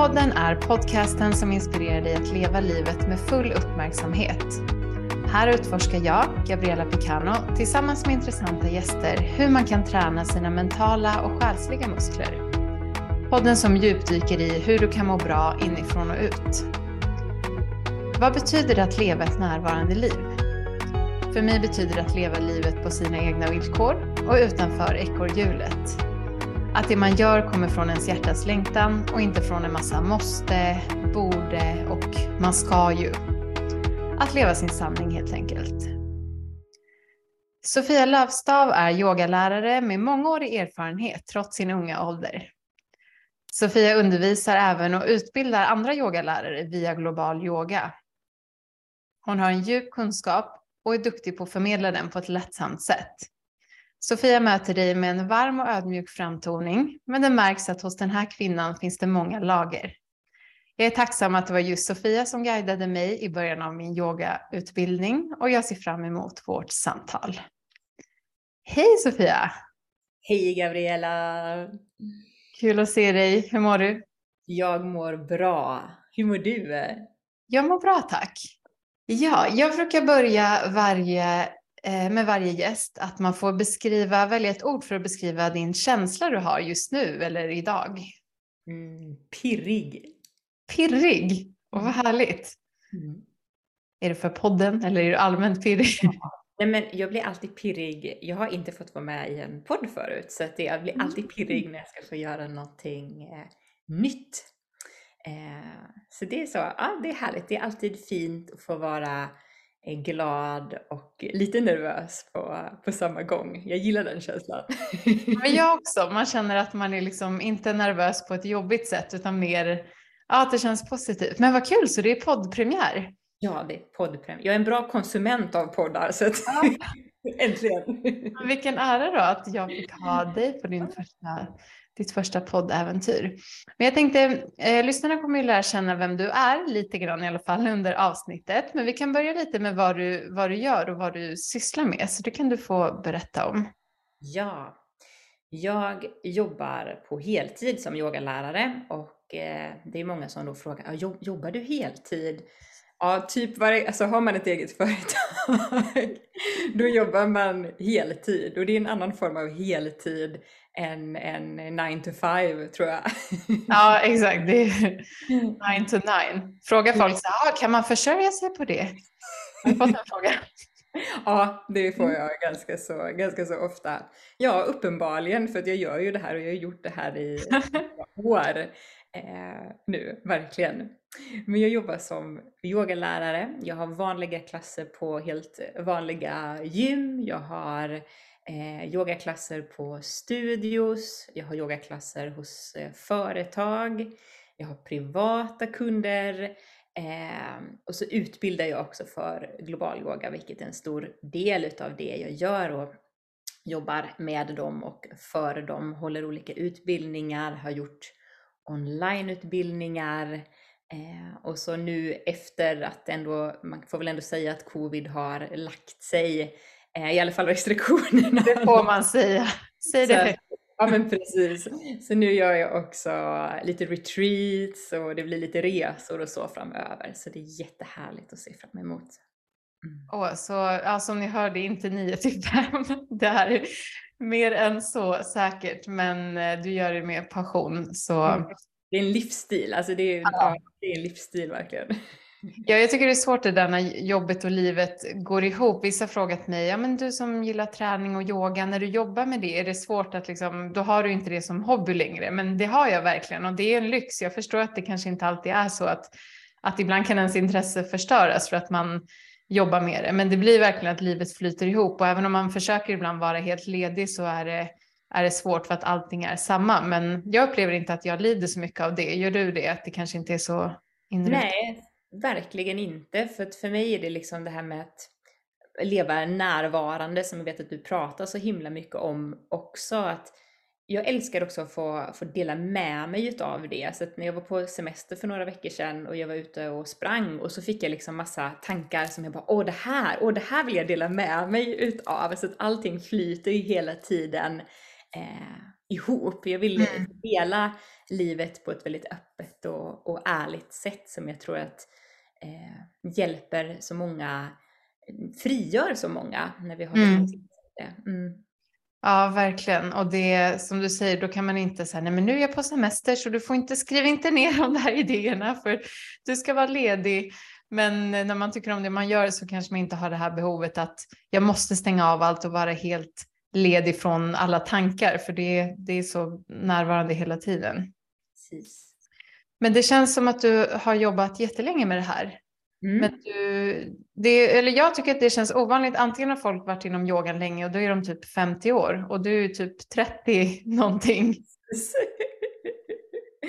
Podden är podcasten som inspirerar dig att leva livet med full uppmärksamhet. Här utforskar jag, Gabriella Picano, tillsammans med intressanta gäster hur man kan träna sina mentala och själsliga muskler. Podden som djupdyker i hur du kan må bra inifrån och ut. Vad betyder det att leva ett närvarande liv? För mig betyder det att leva livet på sina egna villkor och utanför ekorrhjulet. Att det man gör kommer från ens hjärtas längtan och inte från en massa måste, borde och man ska ju. Att leva sin sanning helt enkelt. Sofia Lövstav är yogalärare med mångårig erfarenhet trots sin unga ålder. Sofia undervisar även och utbildar andra yogalärare via global yoga. Hon har en djup kunskap och är duktig på att förmedla den på ett lättsamt sätt. Sofia möter dig med en varm och ödmjuk framtoning, men det märks att hos den här kvinnan finns det många lager. Jag är tacksam att det var just Sofia som guidade mig i början av min yogautbildning och jag ser fram emot vårt samtal. Hej Sofia! Hej Gabriella! Kul att se dig. Hur mår du? Jag mår bra. Hur mår du? Jag mår bra tack. Ja, jag brukar börja varje, med varje gäst att man får beskriva, välja ett ord för att beskriva din känsla du har just nu eller idag. Mm, pirrig. Pirrig? Och vad härligt. Mm. Är det för podden eller är du allmänt pirrig? Ja. Nej, men jag blir alltid pirrig. Jag har inte fått vara med i en podd förut så att jag blir alltid mm. pirrig när jag ska få göra någonting eh, nytt. Eh, så det är så, ja det är härligt. Det är alltid fint att få vara eh, glad och lite nervös på, på samma gång. Jag gillar den känslan. Men jag också. Man känner att man är liksom inte nervös på ett jobbigt sätt utan mer ja, att det känns positivt. Men vad kul, så det är poddpremiär. Ja, det är poddpremiär. Jag är en bra konsument av poddar så att ja. äntligen. Vilken ära då att jag fick ha dig på din första ditt första poddäventyr. Men jag tänkte, eh, lyssnarna kommer ju lära känna vem du är lite grann i alla fall under avsnittet. Men vi kan börja lite med vad du, vad du gör och vad du sysslar med. Så det kan du få berätta om. Ja, jag jobbar på heltid som yogalärare och eh, det är många som då frågar, jobbar du heltid? Ja, typ varje, alltså har man ett eget företag, då jobbar man heltid och det är en annan form av heltid än, än 9 to 5 tror jag. Ja, exakt. Det är 9 to 9. Fråga folk så här, ah, kan man försörja sig på det? Har du fått den frågan? Ja, det får jag ganska så, ganska så ofta. Ja, uppenbarligen, för att jag gör ju det här och jag har gjort det här i år eh, nu, verkligen. Men jag jobbar som yogalärare. Jag har vanliga klasser på helt vanliga gym. Jag har eh, yogaklasser på studios. Jag har yogaklasser hos eh, företag. Jag har privata kunder. Eh, och så utbildar jag också för global yoga, vilket är en stor del utav det jag gör och jobbar med dem och för dem, håller olika utbildningar, har gjort onlineutbildningar eh, och så nu efter att ändå, man får väl ändå säga att covid har lagt sig, eh, i alla fall restriktionerna. Det får man säga. Säg det. Så, ja men precis. Så nu gör jag också lite retreats och det blir lite resor och så framöver. Så det är jättehärligt att se fram emot. Mm. Oh, så ja, som ni hörde, inte 9 till 5. Det här är mer än så säkert, men eh, du gör det med passion. Så... Mm. Det är en livsstil, alltså det är, ja. det är en livsstil verkligen. Ja, jag tycker det är svårt det där när jobbet och livet går ihop. Vissa har frågat mig, ja men du som gillar träning och yoga, när du jobbar med det, är det svårt att liksom, då har du inte det som hobby längre. Men det har jag verkligen och det är en lyx. Jag förstår att det kanske inte alltid är så att, att ibland kan ens intresse förstöras för att man jobba med det. Men det blir verkligen att livet flyter ihop och även om man försöker ibland vara helt ledig så är det, är det svårt för att allting är samma. Men jag upplever inte att jag lider så mycket av det. Gör du det? Att det kanske inte är så inrutat? Nej, verkligen inte. För att för mig är det liksom det här med att leva närvarande som jag vet att du pratar så himla mycket om också. Att jag älskar också att få, få dela med mig utav det. Så att när jag var på semester för några veckor sedan och jag var ute och sprang och så fick jag liksom massa tankar som jag bara åh det här, åh det här vill jag dela med mig utav. Så att allting flyter ju hela tiden. Eh, ihop. Jag vill mm. dela livet på ett väldigt öppet och, och ärligt sätt som jag tror att eh, hjälper så många, frigör så många när vi har mm. det. Mm. Ja, verkligen. Och det som du säger, då kan man inte säga, nej men nu är jag på semester så du får inte skriva inte ner de där idéerna för du ska vara ledig. Men när man tycker om det man gör så kanske man inte har det här behovet att jag måste stänga av allt och vara helt ledig från alla tankar för det, det är så närvarande hela tiden. Precis. Men det känns som att du har jobbat jättelänge med det här. Mm. Men du, det, eller jag tycker att det känns ovanligt. Antingen har folk varit inom yogan länge och då är de typ 50 år och du är typ 30 någonting.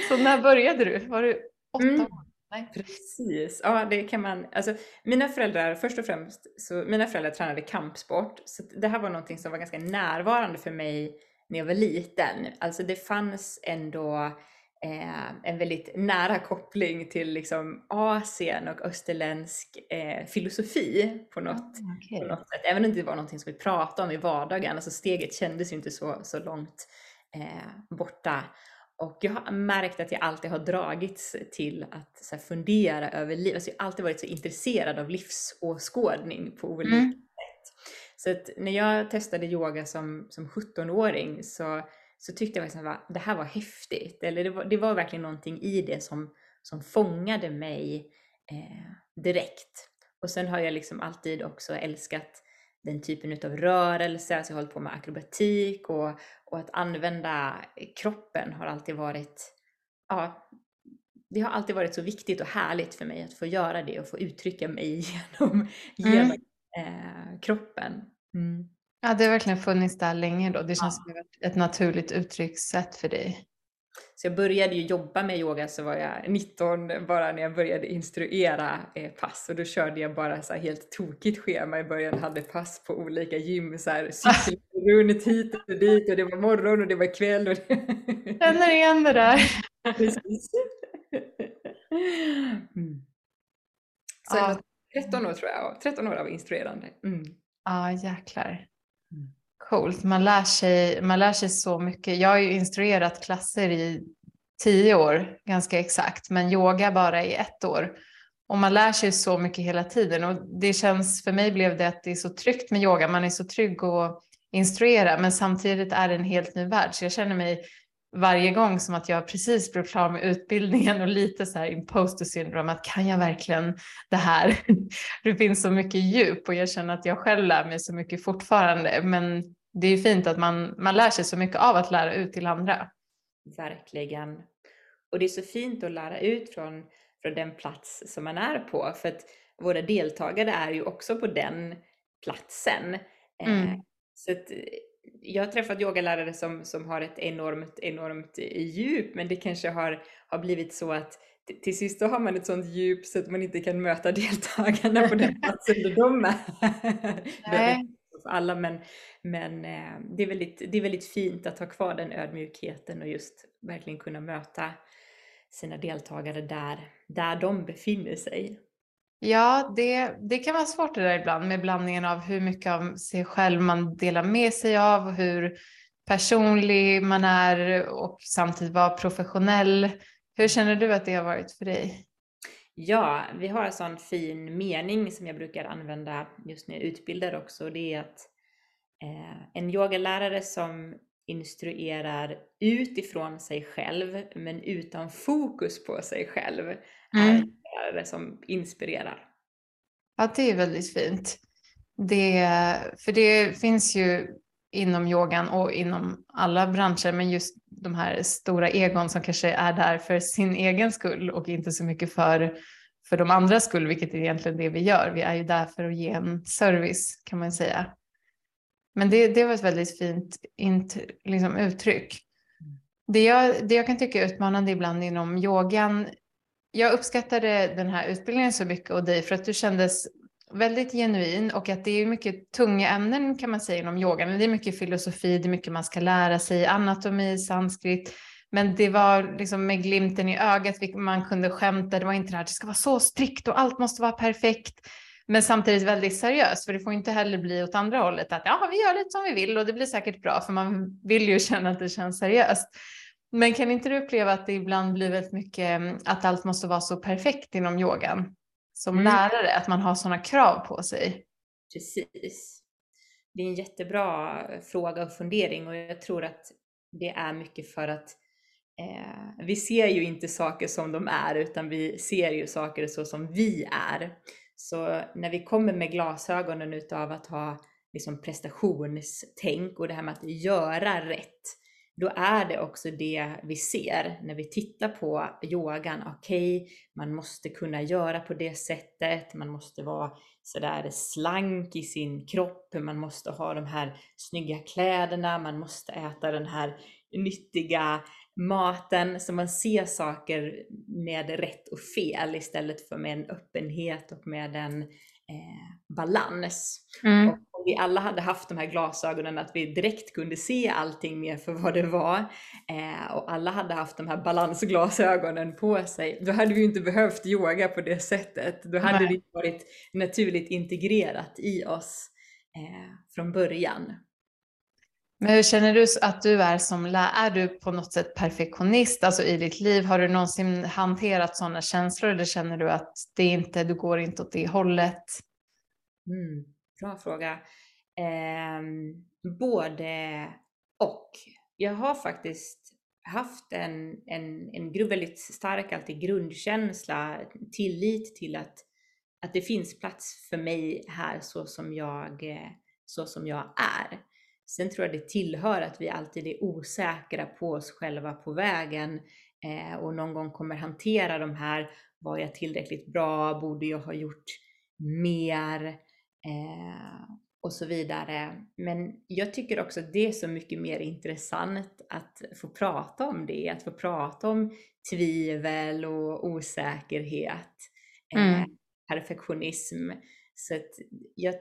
Så när började du? Var du åtta mm. år? Nej. Precis, ja det kan man. Alltså, mina föräldrar, först och främst, så mina föräldrar tränade kampsport. Så det här var någonting som var ganska närvarande för mig när jag var liten. Alltså det fanns ändå eh, en väldigt nära koppling till liksom Asien och österländsk eh, filosofi på något, oh, okay. på något sätt. Även om det inte var någonting som vi pratade om i vardagen. Alltså steget kändes ju inte så, så långt eh, borta. Och jag har märkt att jag alltid har dragits till att så fundera över livet. Alltså jag har alltid varit så intresserad av livsåskådning på olika mm. sätt. Så att när jag testade yoga som, som 17-åring så, så tyckte jag liksom att det här var häftigt. Eller det var, det var verkligen någonting i det som, som fångade mig eh, direkt. Och sen har jag liksom alltid också älskat den typen av rörelse, alltså jag har hållit på med akrobatik och, och att använda kroppen har alltid varit, ja, det har alltid varit så viktigt och härligt för mig att få göra det och få uttrycka mig genom, mm. genom eh, kroppen. Mm. Ja, det har verkligen funnits där länge då. Det känns ja. som ett naturligt uttryckssätt för dig. Så jag började ju jobba med yoga så var jag 19 bara när jag började instruera eh, pass och då körde jag bara så helt tokigt schema i början. Hade pass på olika gym, så här cykelrunt hit och dit och det var morgon och det var kväll. Och det... Känner igen det där. Mm. Så ja. 13 år tror jag, 13 år av instruerande. Mm. Ja, jäklar. Coolt, man lär, sig, man lär sig så mycket. Jag har ju instruerat klasser i tio år ganska exakt, men yoga bara i ett år. Och man lär sig så mycket hela tiden och det känns, för mig blev det att det är så tryggt med yoga, man är så trygg att instruera, men samtidigt är det en helt ny värld. Så jag känner mig varje gång som att jag precis blev klar med utbildningen och lite så här imposter syndrome, att kan jag verkligen det här? Det finns så mycket djup och jag känner att jag själv lär mig så mycket fortfarande, men det är fint att man, man lär sig så mycket av att lära ut till andra. Verkligen. Och det är så fint att lära ut från, från den plats som man är på, för att våra deltagare är ju också på den platsen. Eh, mm. Eh, så att, jag har träffat yogalärare som, som har ett enormt, enormt djup, men det kanske har, har blivit så att till sist då har man ett sånt djup så att man inte kan möta deltagarna på den platsen där de är. Nej för alla, men, men eh, det, är väldigt, det är väldigt fint att ha kvar den ödmjukheten och just verkligen kunna möta sina deltagare där, där de befinner sig. Ja, det, det kan vara svårt det där ibland med blandningen av hur mycket av sig själv man delar med sig av, och hur personlig man är och samtidigt vara professionell. Hur känner du att det har varit för dig? Ja, vi har en sån fin mening som jag brukar använda just när jag utbildar också. Det är att eh, en yogalärare som instruerar utifrån sig själv men utan fokus på sig själv mm. är en lärare som inspirerar. Ja, det är väldigt fint. Det, för det finns ju inom yogan och inom alla branscher, men just de här stora egon som kanske är där för sin egen skull och inte så mycket för, för de andras skull, vilket är egentligen det vi gör. Vi är ju där för att ge en service kan man säga. Men det, det var ett väldigt fint int, liksom, uttryck. Det jag, det jag kan tycka är utmanande ibland inom yogan, jag uppskattade den här utbildningen så mycket och dig för att du kändes väldigt genuin och att det är mycket tunga ämnen kan man säga inom yogan. Det är mycket filosofi, det är mycket man ska lära sig, anatomi, sanskrit. Men det var liksom med glimten i ögat, man kunde skämta, det var inte det här, det ska vara så strikt och allt måste vara perfekt. Men samtidigt väldigt seriöst, för det får inte heller bli åt andra hållet att ja, vi gör lite som vi vill och det blir säkert bra, för man vill ju känna att det känns seriöst. Men kan inte du uppleva att det ibland blir väldigt mycket mm, att allt måste vara så perfekt inom yogan? Som mm. lärare, att man har sådana krav på sig. Precis. Det är en jättebra fråga och fundering och jag tror att det är mycket för att eh, vi ser ju inte saker som de är utan vi ser ju saker så som vi är. Så när vi kommer med glasögonen utav att ha liksom prestationstänk och det här med att göra rätt, då är det också det vi ser när vi tittar på yogan. Okej, okay, man måste kunna göra på det sättet, man måste vara sådär slank i sin kropp, man måste ha de här snygga kläderna, man måste äta den här nyttiga maten, så man ser saker med rätt och fel istället för med en öppenhet och med en eh, balans. Mm. Och om vi alla hade haft de här glasögonen, att vi direkt kunde se allting mer för vad det var eh, och alla hade haft de här balansglasögonen på sig, då hade vi inte behövt yoga på det sättet. Då hade Nej. det varit naturligt integrerat i oss eh, från början. Men hur känner du att du är som lärare? Är du på något sätt perfektionist alltså i ditt liv? Har du någonsin hanterat sådana känslor eller känner du att det inte, du går inte åt det hållet? Mm, bra fråga. Eh, både och. Jag har faktiskt haft en, en, en väldigt stark alltid grundkänsla, tillit till att, att det finns plats för mig här så som jag, eh, så som jag är. Sen tror jag det tillhör att vi alltid är osäkra på oss själva på vägen eh, och någon gång kommer hantera de här, var jag tillräckligt bra, borde jag ha gjort mer eh, och så vidare. Men jag tycker också att det är så mycket mer intressant att få prata om det, att få prata om tvivel och osäkerhet, eh, mm. perfektionism. Så att jag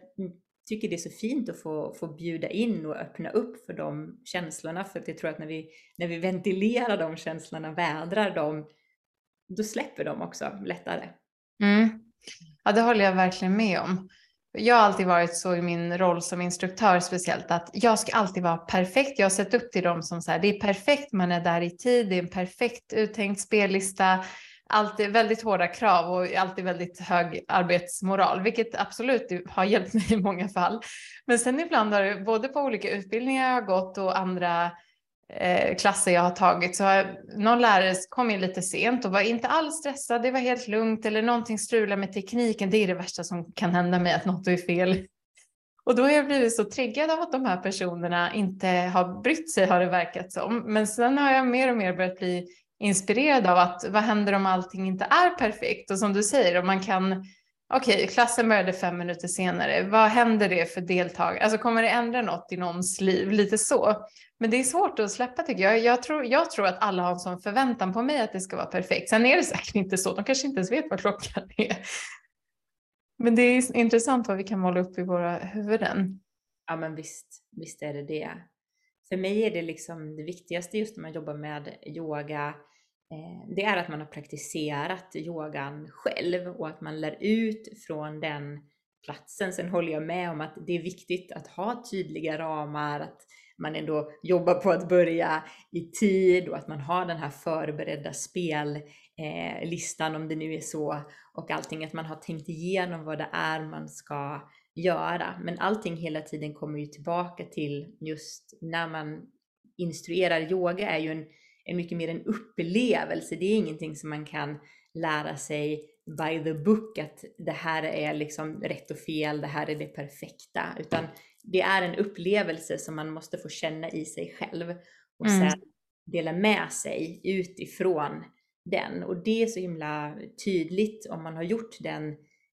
tycker det är så fint att få, få bjuda in och öppna upp för de känslorna. För att jag tror att när vi, när vi ventilerar de känslorna, vädrar dem, då släpper de också lättare. Mm. Ja, det håller jag verkligen med om. Jag har alltid varit så i min roll som instruktör speciellt att jag ska alltid vara perfekt. Jag har sett upp till dem som så här, det är perfekt, man är där i tid, det är en perfekt uttänkt spellista alltid väldigt hårda krav och alltid väldigt hög arbetsmoral, vilket absolut har hjälpt mig i många fall. Men sen ibland har det både på olika utbildningar jag har gått och andra Eh, klasser jag har tagit så har någon lärare kommit lite sent och var inte alls stressad. Det var helt lugnt eller någonting strular med tekniken. Det är det värsta som kan hända mig att något är fel. Och då har jag blivit så triggad av att de här personerna inte har brytt sig har det verkat som. Men sen har jag mer och mer börjat bli inspirerad av att vad händer om allting inte är perfekt? Och som du säger, om man kan, okej, okay, klassen började fem minuter senare, vad händer det för deltagare? Alltså kommer det ändra något i någons liv? Lite så. Men det är svårt att släppa tycker jag. Jag tror, jag tror att alla har en sån förväntan på mig att det ska vara perfekt. Sen är det säkert inte så, de kanske inte ens vet vad klockan är. Men det är intressant vad vi kan måla upp i våra huvuden. Ja men visst, visst är det det. För mig är det liksom det viktigaste just när man jobbar med yoga, Eh, det är att man har praktiserat yogan själv och att man lär ut från den platsen. Sen håller jag med om att det är viktigt att ha tydliga ramar, att man ändå jobbar på att börja i tid och att man har den här förberedda spellistan eh, om det nu är så och allting, att man har tänkt igenom vad det är man ska göra. Men allting hela tiden kommer ju tillbaka till just när man instruerar yoga är ju en är mycket mer en upplevelse. Det är ingenting som man kan lära sig by the book att det här är liksom rätt och fel, det här är det perfekta, utan det är en upplevelse som man måste få känna i sig själv och mm. sen dela med sig utifrån den. Och det är så himla tydligt om man har gjort den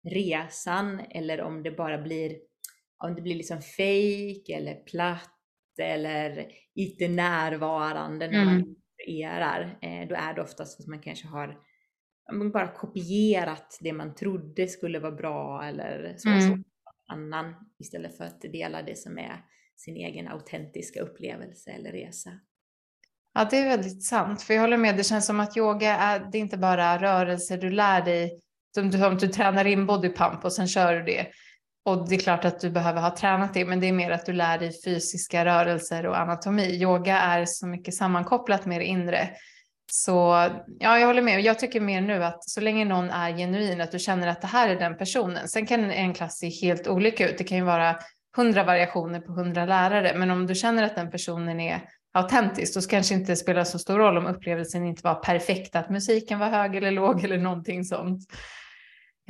resan eller om det bara blir, om det blir liksom fake eller platt eller inte närvarande när man mm konstruerar, eh, då är det oftast att man kanske har bara kopierat det man trodde skulle vara bra eller så, mm. så annan istället för att dela det som är sin egen autentiska upplevelse eller resa. Ja, det är väldigt sant. För jag håller med, det känns som att yoga är, det är inte bara rörelser du lär dig som du, om du tränar in bodypump och sen kör du det. Och det är klart att du behöver ha tränat det, men det är mer att du lär dig fysiska rörelser och anatomi. Yoga är så mycket sammankopplat med det inre. Så ja, jag håller med. Jag tycker mer nu att så länge någon är genuin, att du känner att det här är den personen. Sen kan en klass se helt olika ut. Det kan ju vara hundra variationer på hundra lärare, men om du känner att den personen är autentisk, då kanske inte spelar så stor roll om upplevelsen inte var perfekt, att musiken var hög eller låg eller någonting sånt.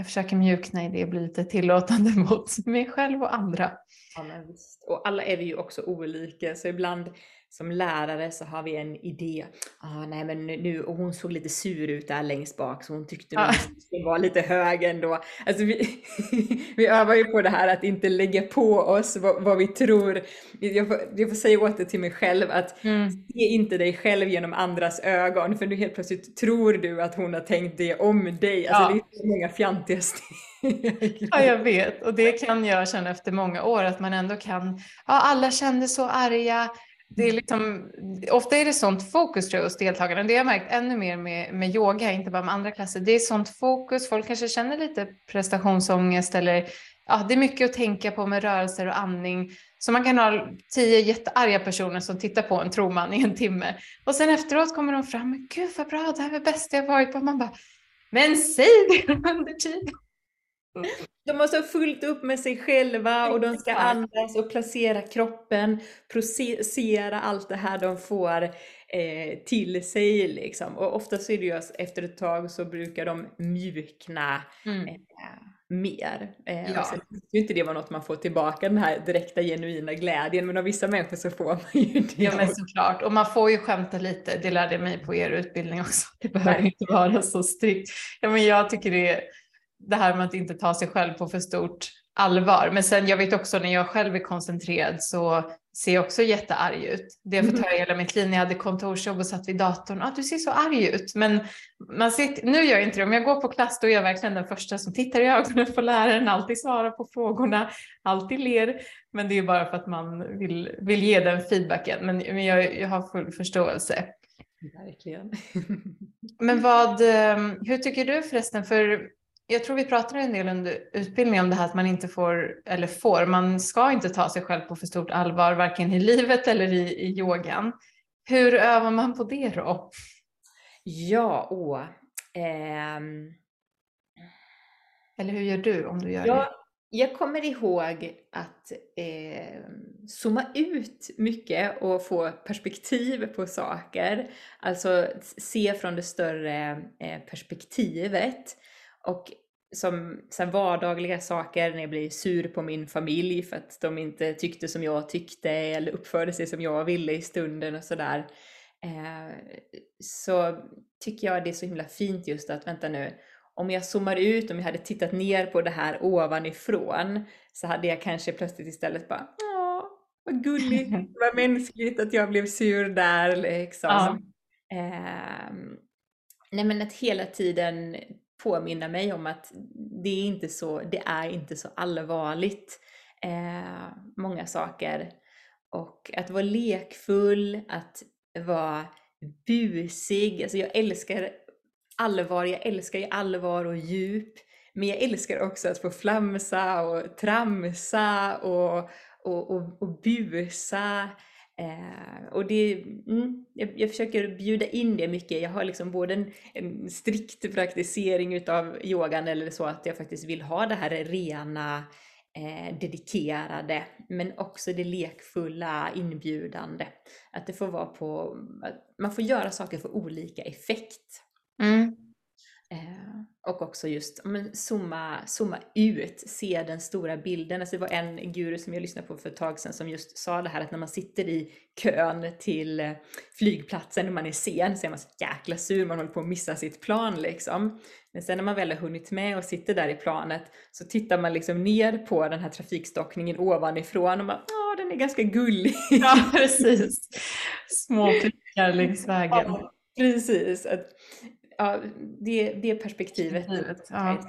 Jag försöker mjukna i det och bli lite tillåtande mot mig själv och andra. Ja, men visst. Och alla är vi ju också olika, så ibland som lärare så har vi en idé. Ah, nej men nu, och hon såg lite sur ut där längst bak så hon tyckte ah. det var lite hög ändå. Alltså vi, vi övar ju på det här att inte lägga på oss vad, vad vi tror. Jag får, jag får säga åt det till mig själv att mm. se inte dig själv genom andras ögon för nu helt plötsligt tror du att hon har tänkt det om dig. Alltså ja. det är så många fjantiga steg. Ja, jag vet. Och det kan jag känna efter många år, att man ändå kan, ja, alla kände så arga, det är liksom, ofta är det sånt fokus tror jag hos deltagarna. Det har jag märkt ännu mer med, med yoga, inte bara med andra klasser. Det är sånt fokus, folk kanske känner lite prestationsångest eller ja, det är mycket att tänka på med rörelser och andning. Så man kan ha tio jättearga personer som tittar på en, tror man, i en timme. Och sen efteråt kommer de fram, men gud vad bra, det här var det bästa jag varit på. Man bara, men säg det under tiden. Mm. De måste ha fullt upp med sig själva och de ska andas och placera kroppen, processera allt det här de får eh, till sig. Liksom. Och ofta så är det ju efter ett tag så brukar de mjukna mm. eh, mer. Eh, ja. Sen ju inte det var något man får tillbaka, den här direkta genuina glädjen, men av vissa människor så får man ju det. Ja men såklart, och man får ju skämta lite, det lärde jag mig på er utbildning också. Det behöver inte vara så strikt. Ja, men jag tycker det är det här med att inte ta sig själv på för stort allvar. Men sen jag vet också när jag själv är koncentrerad så ser jag också jättearg ut. Det har fått mm. höra hela mitt liv när jag hade kontorsjobb och satt vid datorn. Ah, du ser så arg ut. Men man sitter, nu gör jag inte det. Om jag går på klass då är jag verkligen den första som tittar i ögonen på läraren, alltid svarar på frågorna, alltid ler. Men det är bara för att man vill, vill ge den feedbacken. Men, men jag, jag har full förståelse. Verkligen. men vad, eh, hur tycker du förresten, för jag tror vi pratade en del under utbildningen om det här att man inte får, eller får, man ska inte ta sig själv på för stort allvar, varken i livet eller i, i yogan. Hur övar man på det då? Ja, åh. Ähm... Eller hur gör du om du gör ja, det? Jag kommer ihåg att eh, zooma ut mycket och få perspektiv på saker. Alltså se från det större eh, perspektivet. Och som så vardagliga saker när jag blir sur på min familj för att de inte tyckte som jag tyckte eller uppförde sig som jag ville i stunden och sådär. Eh, så tycker jag det är så himla fint just att, vänta nu, om jag zoomar ut, om jag hade tittat ner på det här ovanifrån så hade jag kanske plötsligt istället bara, åh, vad gulligt, vad mänskligt att jag blev sur där liksom. Ja. Eh, nej men att hela tiden påminna mig om att det är inte så, det är inte så allvarligt, eh, många saker. Och att vara lekfull, att vara busig, alltså jag älskar allvar, jag älskar ju allvar och djup. Men jag älskar också att få flamsa och tramsa och, och, och, och busa. Eh, och det, mm, jag, jag, försöker bjuda in det mycket. Jag har liksom både en, en strikt praktisering utav yogan eller så att jag faktiskt vill ha det här rena, eh, dedikerade, men också det lekfulla, inbjudande. Att det får vara på, man får göra saker för olika effekt. Mm. Och också just men, zooma, zooma ut, se den stora bilden. Alltså det var en guru som jag lyssnade på för ett tag sedan som just sa det här att när man sitter i kön till eh, flygplatsen och man är sen så är man så jäkla sur, man håller på att missa sitt plan liksom. Men sen när man väl har hunnit med och sitter där i planet så tittar man liksom ner på den här trafikstockningen ovanifrån och man, ja den är ganska gullig. Ja precis, små prickar längs vägen. Ja, precis. Att, ja, det, det perspektivet ja. är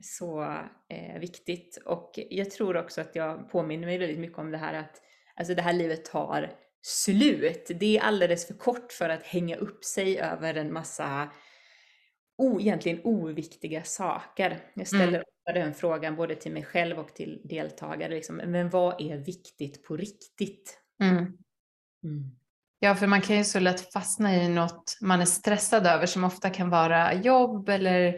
så eh, viktigt. Och jag tror också att jag påminner mig väldigt mycket om det här att alltså det här livet tar slut. Det är alldeles för kort för att hänga upp sig över en massa o, egentligen oviktiga saker. Jag ställer mm. ofta den frågan både till mig själv och till deltagare. Liksom, men vad är viktigt på riktigt? Mm. Mm. Ja, för man kan ju så lätt fastna i något man är stressad över som ofta kan vara jobb eller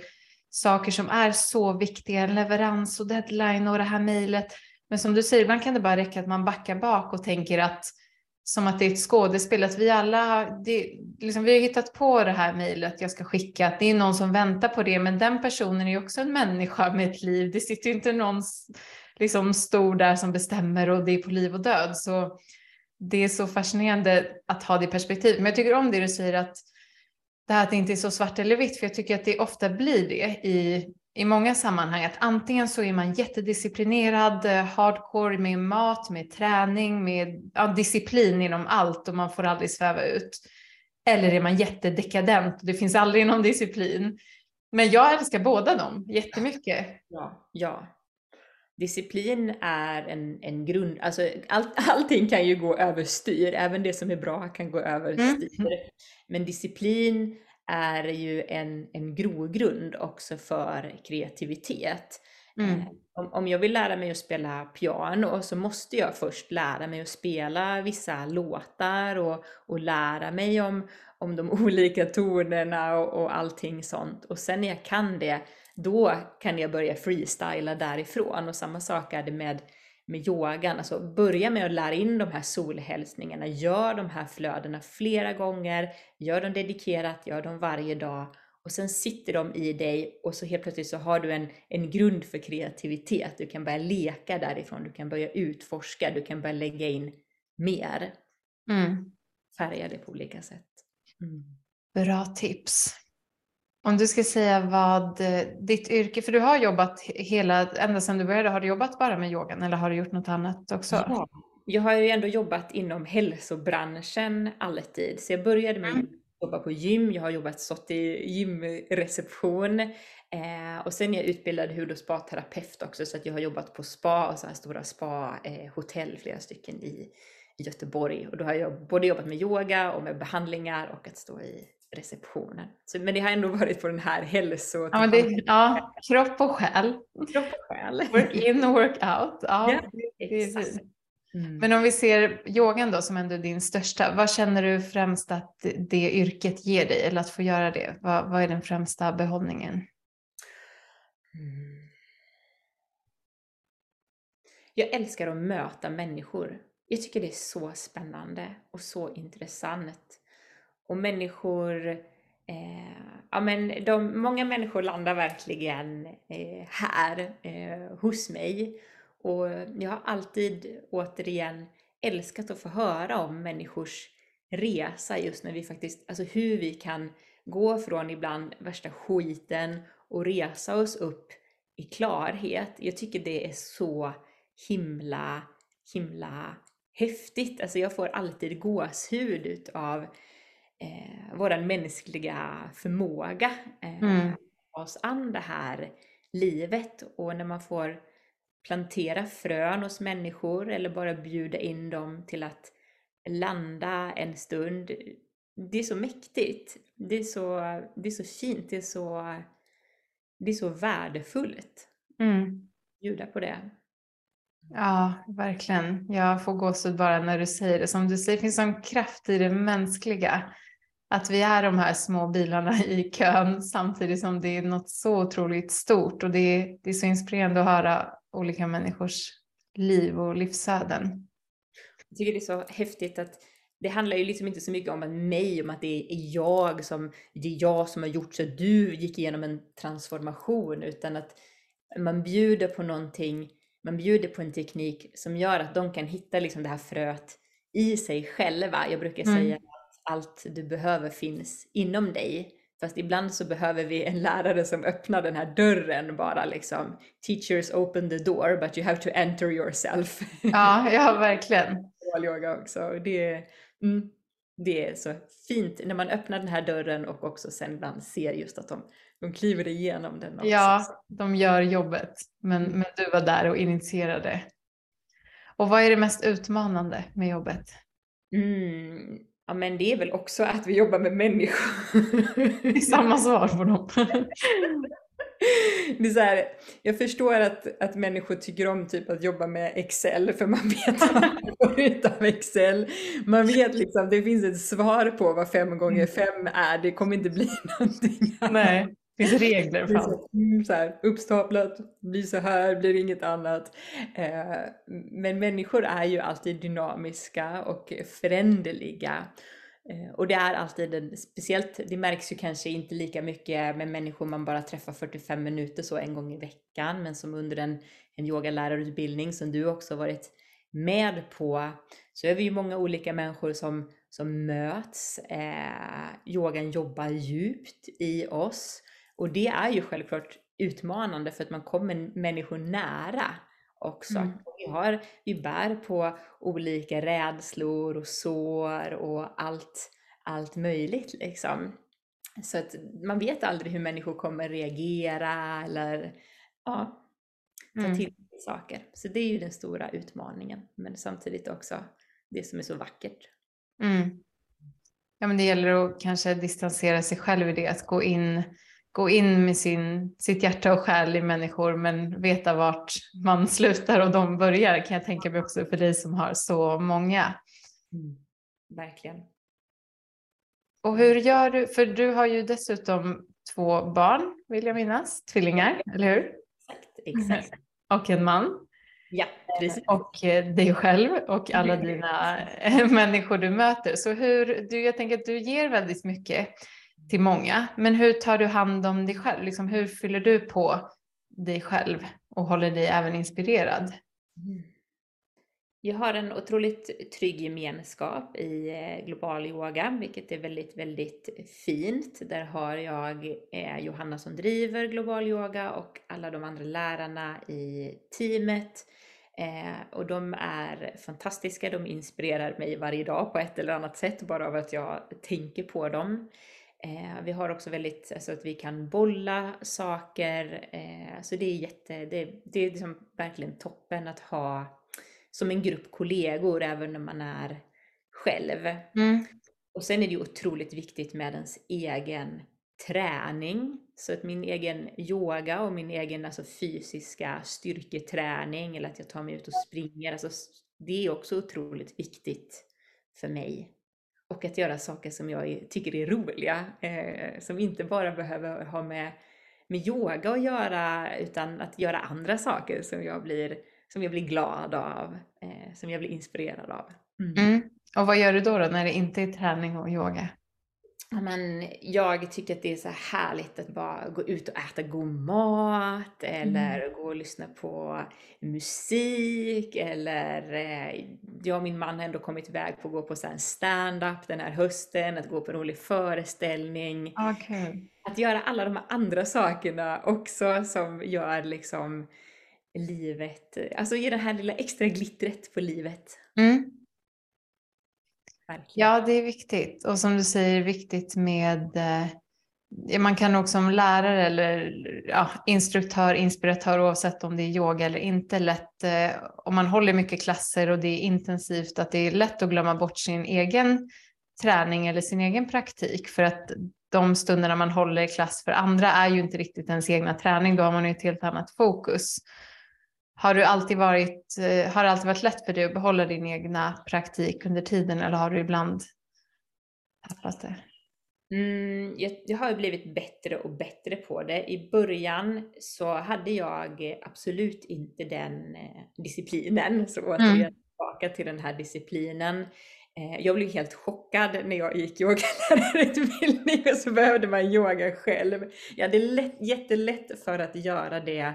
saker som är så viktiga, leverans och deadline och det här mejlet. Men som du säger, ibland kan det bara räcka att man backar bak och tänker att som att det är ett skådespel, att vi alla, det, liksom, vi har hittat på det här mejlet jag ska skicka, att det är någon som väntar på det, men den personen är ju också en människa med ett liv. Det sitter ju inte någon liksom, stor där som bestämmer och det är på liv och död. Så det är så fascinerande att ha det perspektivet. Men jag tycker om det du säger att det här att det inte är så svart eller vitt, för jag tycker att det ofta blir det i, i många sammanhang. Att antingen så är man jättedisciplinerad, eh, hardcore med mat, med träning, med ja, disciplin inom allt och man får aldrig sväva ut. Eller är man jättedekadent, och det finns aldrig någon disciplin. Men jag älskar båda dem jättemycket. Ja, ja disciplin är en, en grund, alltså all, allting kan ju gå överstyr, även det som är bra kan gå överstyr. Mm. Men disciplin är ju en, en grogrund också för kreativitet. Mm. Eh, om, om jag vill lära mig att spela piano så måste jag först lära mig att spela vissa låtar och, och lära mig om, om de olika tonerna och, och allting sånt. Och sen när jag kan det då kan jag börja freestyla därifrån. Och samma sak är det med, med yogan. Alltså börja med att lära in de här solhälsningarna, gör de här flödena flera gånger, gör dem dedikerat, gör dem varje dag. Och sen sitter de i dig och så helt plötsligt så har du en, en grund för kreativitet. Du kan börja leka därifrån, du kan börja utforska, du kan börja lägga in mer. Mm. Färga det på olika sätt. Mm. Bra tips. Om du ska säga vad eh, ditt yrke, för du har jobbat hela, ända sedan du började, har du jobbat bara med yogan eller har du gjort något annat också? Ja, jag har ju ändå jobbat inom hälsobranschen alltid. Så jag började med mm. att jobba på gym, jag har jobbat stått i gymreception eh, och sen är jag utbildad hud och spa-terapeut också så att jag har jobbat på spa och så här stora spa-hotell, eh, flera stycken i, i Göteborg. Och då har jag både jobbat med yoga och med behandlingar och att stå i receptionen. Så, men det har ändå varit på den här hälso... Ja, det, ja kropp och själ. Kropp och själ. Work in och work out. Ja, ja det, Mm. Men om vi ser yogan då som ändå är din största, vad känner du främst att det yrket ger dig eller att få göra det? Vad, vad är den främsta behållningen? Mm. Jag älskar att möta människor. Jag tycker det är så spännande och så intressant. Och människor, eh, ja men de, många människor landar verkligen eh, här eh, hos mig. Och jag har alltid återigen älskat att få höra om människors resa just när vi faktiskt, alltså hur vi kan gå från ibland värsta skiten och resa oss upp i klarhet. Jag tycker det är så himla, himla häftigt. Alltså jag får alltid gåshud utav eh, vår mänskliga förmåga eh, mm. oss an det här livet och när man får plantera frön hos människor eller bara bjuda in dem till att landa en stund. Det är så mäktigt. Det är så, det är så fint. Det är så, det är så värdefullt. Mm. Bjuda på det. Ja, verkligen. Jag får gåshud bara när du säger det. Som du säger, det finns en kraft i det mänskliga att vi är de här små bilarna i kön samtidigt som det är något så otroligt stort och det är, det är så inspirerande att höra olika människors liv och livsöden. Jag tycker det är så häftigt att det handlar ju liksom inte så mycket om mig, om att det är jag som, det är jag som har gjort så att du gick igenom en transformation, utan att man bjuder på någonting, man bjuder på en teknik som gör att de kan hitta liksom det här fröet i sig själva. Jag brukar mm. säga allt du behöver finns inom dig. Fast ibland så behöver vi en lärare som öppnar den här dörren bara liksom. Teachers open the door but you have to enter yourself. Ja, ja verkligen. yoga också. Det, mm, det är så fint när man öppnar den här dörren och också sen ibland ser just att de, de kliver igenom den. Också. Ja, de gör jobbet. Men, mm. men du var där och initierade. Och vad är det mest utmanande med jobbet? Mm, Ja, men det är väl också att vi jobbar med människor. Det är samma svar på dem. Det är så här, jag förstår att, att människor tycker om typ att jobba med Excel för man vet vad man får ut av Excel. Man vet liksom, det finns ett svar på vad fem gånger fem är. Det kommer inte bli någonting annat. Nej, finns regler för allt. Så här, uppstaplat, blir så här, blir inget annat. Eh, men människor är ju alltid dynamiska och föränderliga. Eh, och det är alltid en, speciellt, det märks ju kanske inte lika mycket med människor man bara träffar 45 minuter så en gång i veckan, men som under en, en yogalärarutbildning som du också varit med på, så är vi ju många olika människor som, som möts. Eh, yogan jobbar djupt i oss och det är ju självklart utmanande för att man kommer människor nära också. Mm. Vi, har, vi bär på olika rädslor och sår och allt, allt möjligt liksom. Så att man vet aldrig hur människor kommer reagera eller ja, ta mm. till saker. Så det är ju den stora utmaningen, men samtidigt också det som är så vackert. Mm. Ja, men det gäller att kanske distansera sig själv i det, att gå in gå in med sin, sitt hjärta och själ i människor men veta vart man slutar och de börjar kan jag tänka mig också för dig som har så många. Mm, verkligen. Och hur gör du, för du har ju dessutom två barn vill jag minnas, tvillingar, eller hur? Exakt, exakt. Och en man. Ja, precis. Och eh, dig själv och alla dina människor du möter. Så hur, du, jag tänker att du ger väldigt mycket till många. Men hur tar du hand om dig själv? Liksom, hur fyller du på dig själv och håller dig även inspirerad? Mm. Jag har en otroligt trygg gemenskap i eh, global yoga, vilket är väldigt, väldigt fint. Där har jag eh, Johanna som driver global yoga och alla de andra lärarna i teamet. Eh, och de är fantastiska, de inspirerar mig varje dag på ett eller annat sätt bara av att jag tänker på dem. Eh, vi har också väldigt, alltså att vi kan bolla saker. Eh, så det är jätte, det, det är liksom verkligen toppen att ha som en grupp kollegor även när man är själv. Mm. Och sen är det ju otroligt viktigt med ens egen träning. Så att min egen yoga och min egen alltså, fysiska styrketräning eller att jag tar mig ut och springer, alltså, det är också otroligt viktigt för mig och att göra saker som jag tycker är roliga, eh, som inte bara behöver ha med, med yoga att göra, utan att göra andra saker som jag blir, som jag blir glad av, eh, som jag blir inspirerad av. Mm. Mm. Och vad gör du då, då när det inte är träning och yoga? Men jag tycker att det är så härligt att bara gå ut och äta god mat eller mm. gå och lyssna på musik eller eh, jag och min man har ändå kommit iväg på att gå på så stand-up den här hösten, att gå på en rolig föreställning. Okay. Att göra alla de här andra sakerna också som gör liksom livet, alltså ger det här lilla extra glittret på livet. Mm. Verkligen. Ja, det är viktigt. Och som du säger, viktigt med eh, man kan också som lärare eller ja, instruktör, inspiratör oavsett om det är yoga eller inte lätt eh, om man håller mycket klasser och det är intensivt att det är lätt att glömma bort sin egen träning eller sin egen praktik för att de stunderna man håller klass för andra är ju inte riktigt ens egna träning, då har man ju ett helt annat fokus. Har, du alltid varit, eh, har det alltid varit lätt för dig att behålla din egna praktik under tiden eller har du ibland tappat det? Mm, jag, jag har blivit bättre och bättre på det. I början så hade jag absolut inte den eh, disciplinen. Så återigen mm. tillbaka till den här disciplinen. Eh, jag blev helt chockad när jag gick yogalärarutbildning och så behövde man yoga själv. Jag hade lätt, jättelätt för att göra det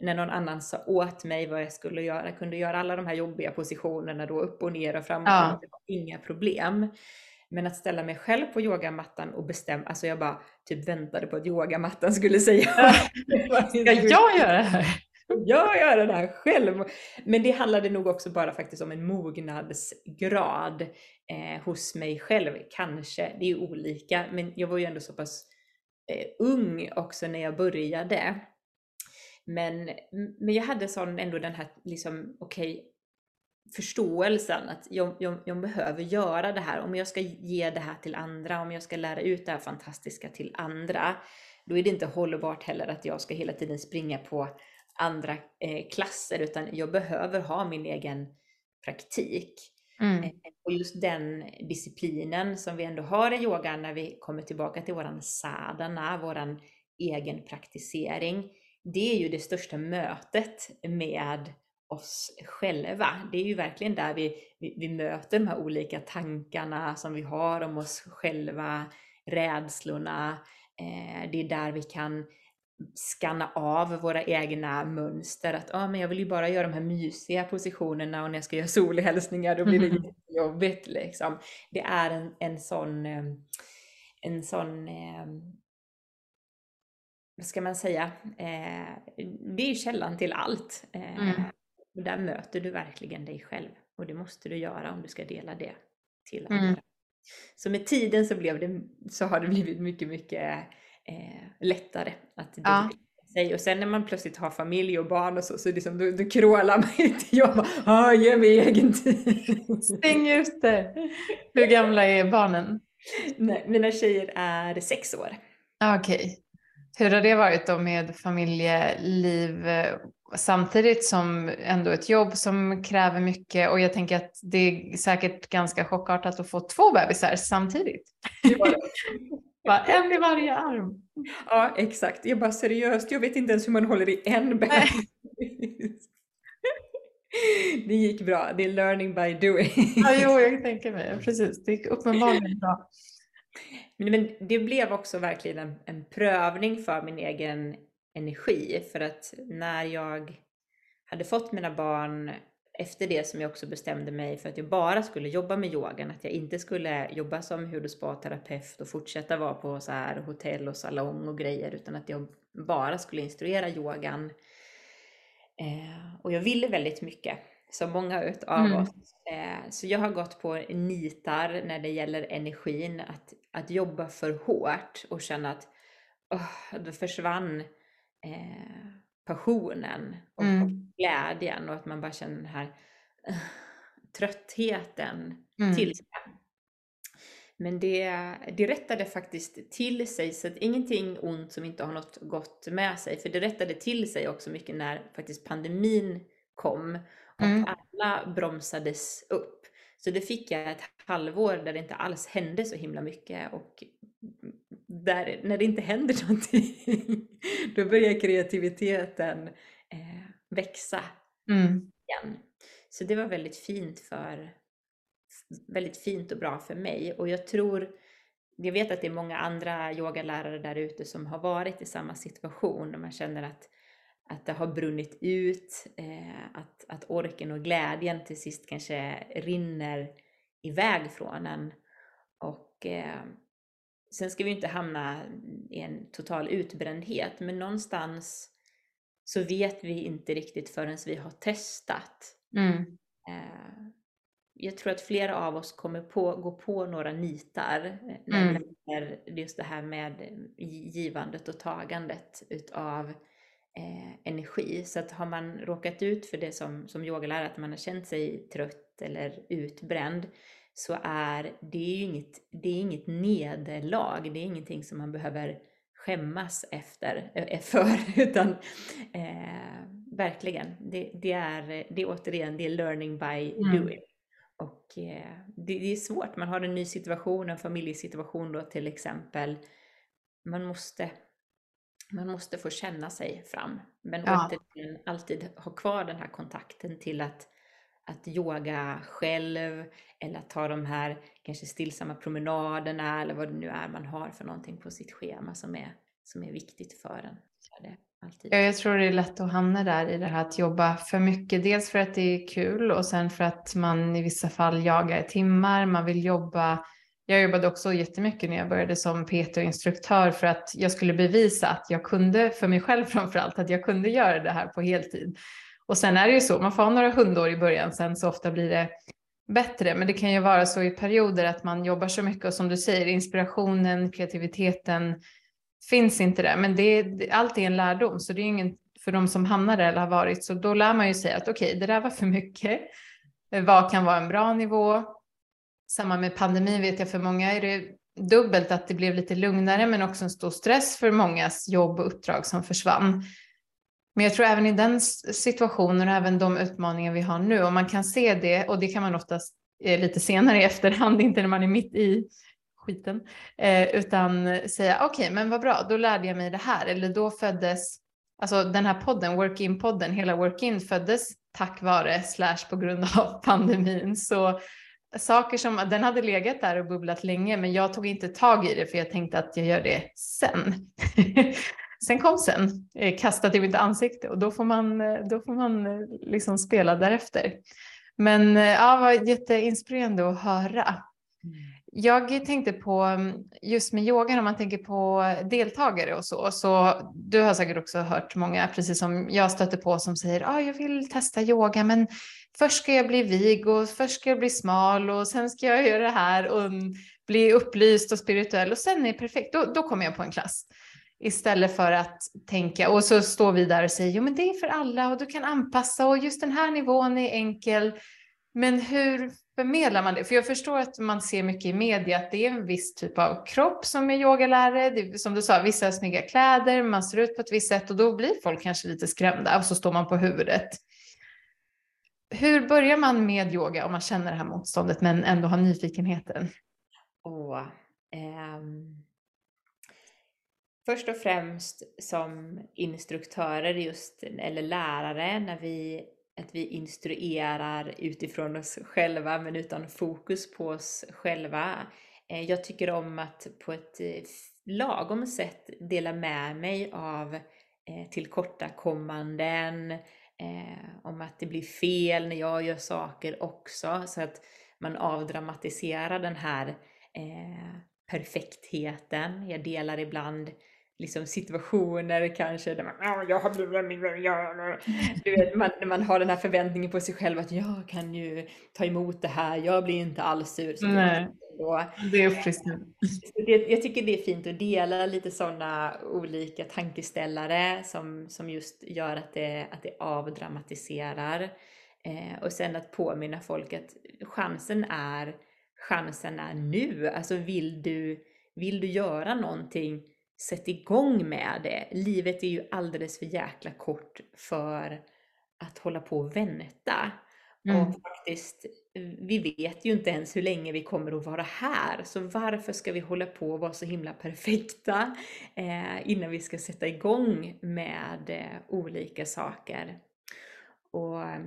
när någon annan sa åt mig vad jag skulle göra. Jag kunde göra alla de här jobbiga positionerna då upp och ner och fram och ja. Det var inga problem. Men att ställa mig själv på yogamattan och bestämma, alltså jag bara typ väntade på att yogamattan skulle säga. Ska jag göra det här? Jag gör det här själv. Men det handlade nog också bara faktiskt om en mognadsgrad eh, hos mig själv. Kanske, det är olika, men jag var ju ändå så pass eh, ung också när jag började. Men, men jag hade sån ändå den här liksom, okej, okay, förståelsen att jag, jag, jag, behöver göra det här. Om jag ska ge det här till andra, om jag ska lära ut det här fantastiska till andra, då är det inte hållbart heller att jag ska hela tiden springa på andra eh, klasser, utan jag behöver ha min egen praktik. Mm. Eh, och just den disciplinen som vi ändå har i yogan när vi kommer tillbaka till våran sadhana, våran egen praktisering, det är ju det största mötet med oss själva. Det är ju verkligen där vi, vi, vi, möter de här olika tankarna som vi har om oss själva, rädslorna. Eh, det är där vi kan skanna av våra egna mönster. Att ah, men jag vill ju bara göra de här mysiga positionerna och när jag ska göra solhälsningar då blir det mm. jobbigt. Liksom. Det är en, en sån, eh, en sån eh, vad ska man säga, eh, det är källan till allt. Eh, mm. Och där möter du verkligen dig själv och det måste du göra om du ska dela det till andra. Mm. Så med tiden så, blev det, så har det blivit mycket, mycket eh, lättare att ja. sig. Och sen när man plötsligt har familj och barn och så, så liksom, då, då krålar man inte. Jag bara, ah, ge mig egen tid. Stäng ute. Hur gamla är barnen? Nej, mina tjejer är sex år. Okej. Okay. Hur har det varit då med familjeliv eh, samtidigt som ändå ett jobb som kräver mycket och jag tänker att det är säkert ganska chockartat att få två bebisar samtidigt. bara, en i varje arm. Ja, exakt. Jag bara seriöst, jag vet inte ens hur man håller i en bebis. Det gick bra. Det är learning by doing. Ja, jo, jag tänker mig. Precis, det gick uppenbarligen bra. Men det blev också verkligen en, en prövning för min egen energi. För att när jag hade fått mina barn efter det som jag också bestämde mig för att jag bara skulle jobba med yogan, att jag inte skulle jobba som hud och spa-terapeut och fortsätta vara på så här hotell och salong och grejer, utan att jag bara skulle instruera yogan. Eh, och jag ville väldigt mycket, som många av mm. oss. Eh, så jag har gått på nitar när det gäller energin, att, att jobba för hårt och känna att oh, då försvann eh, passionen och, mm. och, glädjen och att man bara känner den här uh, tröttheten mm. till sig. Men det, det rättade faktiskt till sig, så att ingenting ont som inte har något gott med sig. För det rättade till sig också mycket när faktiskt pandemin kom och mm. alla bromsades upp. Så det fick jag ett halvår där det inte alls hände så himla mycket och där, när det inte händer någonting, då börjar kreativiteten eh, växa mm. igen. Så det var väldigt fint för väldigt fint och bra för mig och jag tror jag vet att det är många andra yogalärare där ute som har varit i samma situation där man känner att, att det har brunnit ut, eh, att, att orken och glädjen till sist kanske rinner iväg från en. Och eh, Sen ska vi inte hamna i en total utbrändhet, men någonstans så vet vi inte riktigt förrän vi har testat. Mm. Eh, jag tror att flera av oss kommer på, gå på några nitar när mm. det gäller just det här med givandet och tagandet utav eh, energi. Så att har man råkat ut för det som, som yogalärare, att man har känt sig trött eller utbränd, så är det ju inget, det är inget nederlag, det är ingenting som man behöver skämmas efter, äh, för, utan eh, verkligen, det, det, är, det är återigen, det är learning by mm. doing. Och eh, det, det, är svårt, man har en ny situation, en familjesituation då till exempel. Man måste, man måste få känna sig fram, men ja. återigen alltid ha kvar den här kontakten till att att yoga själv eller att ta de här kanske stillsamma promenaderna eller vad det nu är man har för någonting på sitt schema som är, som är viktigt för en. Ja, jag tror det är lätt att hamna där i det här att jobba för mycket. Dels för att det är kul och sen för att man i vissa fall jagar timmar. Man vill jobba jag jobbade också jättemycket när jag började som PT-instruktör för att jag skulle bevisa att jag kunde, för mig själv framför allt, att jag kunde göra det här på heltid. Och sen är det ju så, man får ha några hundår i början, sen så ofta blir det bättre. Men det kan ju vara så i perioder att man jobbar så mycket och som du säger, inspirationen, kreativiteten finns inte där. Men det, allt är en lärdom, så det är ingen för de som hamnar där eller har varit. Så då lär man ju säga att okej, okay, det där var för mycket. Eh, vad kan vara en bra nivå? Samma med pandemin vet jag för många är det dubbelt att det blev lite lugnare men också en stor stress för mångas jobb och uppdrag som försvann. Men jag tror även i den situationen och även de utmaningar vi har nu, om man kan se det, och det kan man oftast eh, lite senare i efterhand, inte när man är mitt i skiten, eh, utan säga okej, okay, men vad bra, då lärde jag mig det här, eller då föddes, alltså den här podden, Work-in-podden, hela Work-in föddes tack vare slash på grund av pandemin. Så saker som, den hade legat där och bubblat länge, men jag tog inte tag i det för jag tänkte att jag gör det sen. sen kom sen, eh, kastat i mitt ansikte och då får man, eh, då får man eh, liksom spela därefter. Men ja, det var jätteinspirerande att höra. Jag tänkte på mm, just med yogan, om man tänker på deltagare och så, så du har säkert också hört många, precis som jag stöter på, som säger ah, jag vill testa yoga, men först ska jag bli vig och först ska jag bli smal och sen ska jag göra det här och bli upplyst och spirituell och sen är det perfekt, då, då kommer jag på en klass. Istället för att tänka, och så står vi där och säger, jo men det är för alla och du kan anpassa och just den här nivån är enkel. Men hur förmedlar man det? För jag förstår att man ser mycket i media att det är en viss typ av kropp som är yogalärare. Det, som du sa, vissa har snygga kläder, man ser ut på ett visst sätt och då blir folk kanske lite skrämda och så står man på huvudet. Hur börjar man med yoga om man känner det här motståndet men ändå har nyfikenheten? Oh, ehm. Först och främst som instruktörer just, eller lärare, när vi att vi instruerar utifrån oss själva men utan fokus på oss själva. Eh, jag tycker om att på ett eh, lagom sätt dela med mig av eh, tillkortakommanden eh, om att det blir fel när jag gör saker också, så att man avdramatiserar den här perfektheten. Jag delar ibland liksom situationer kanske där man, jag har du vet, man, man har den här förväntningen på sig själv att jag kan ju ta emot det här, jag blir inte alls sur. Så Nej, det är precis. Jag tycker det är fint att dela lite sådana olika tankeställare som, som just gör att det, att det avdramatiserar. Eh, och sen att påminna folk att chansen är, chansen är nu. Alltså vill du, vill du göra någonting sätt igång med det. Livet är ju alldeles för jäkla kort för att hålla på och vänta. Mm. Och faktiskt, eh, vi vet ju inte ens hur länge vi kommer att vara här, så varför ska vi hålla på och vara så himla perfekta eh, innan vi ska sätta igång med eh, olika saker? Och eh,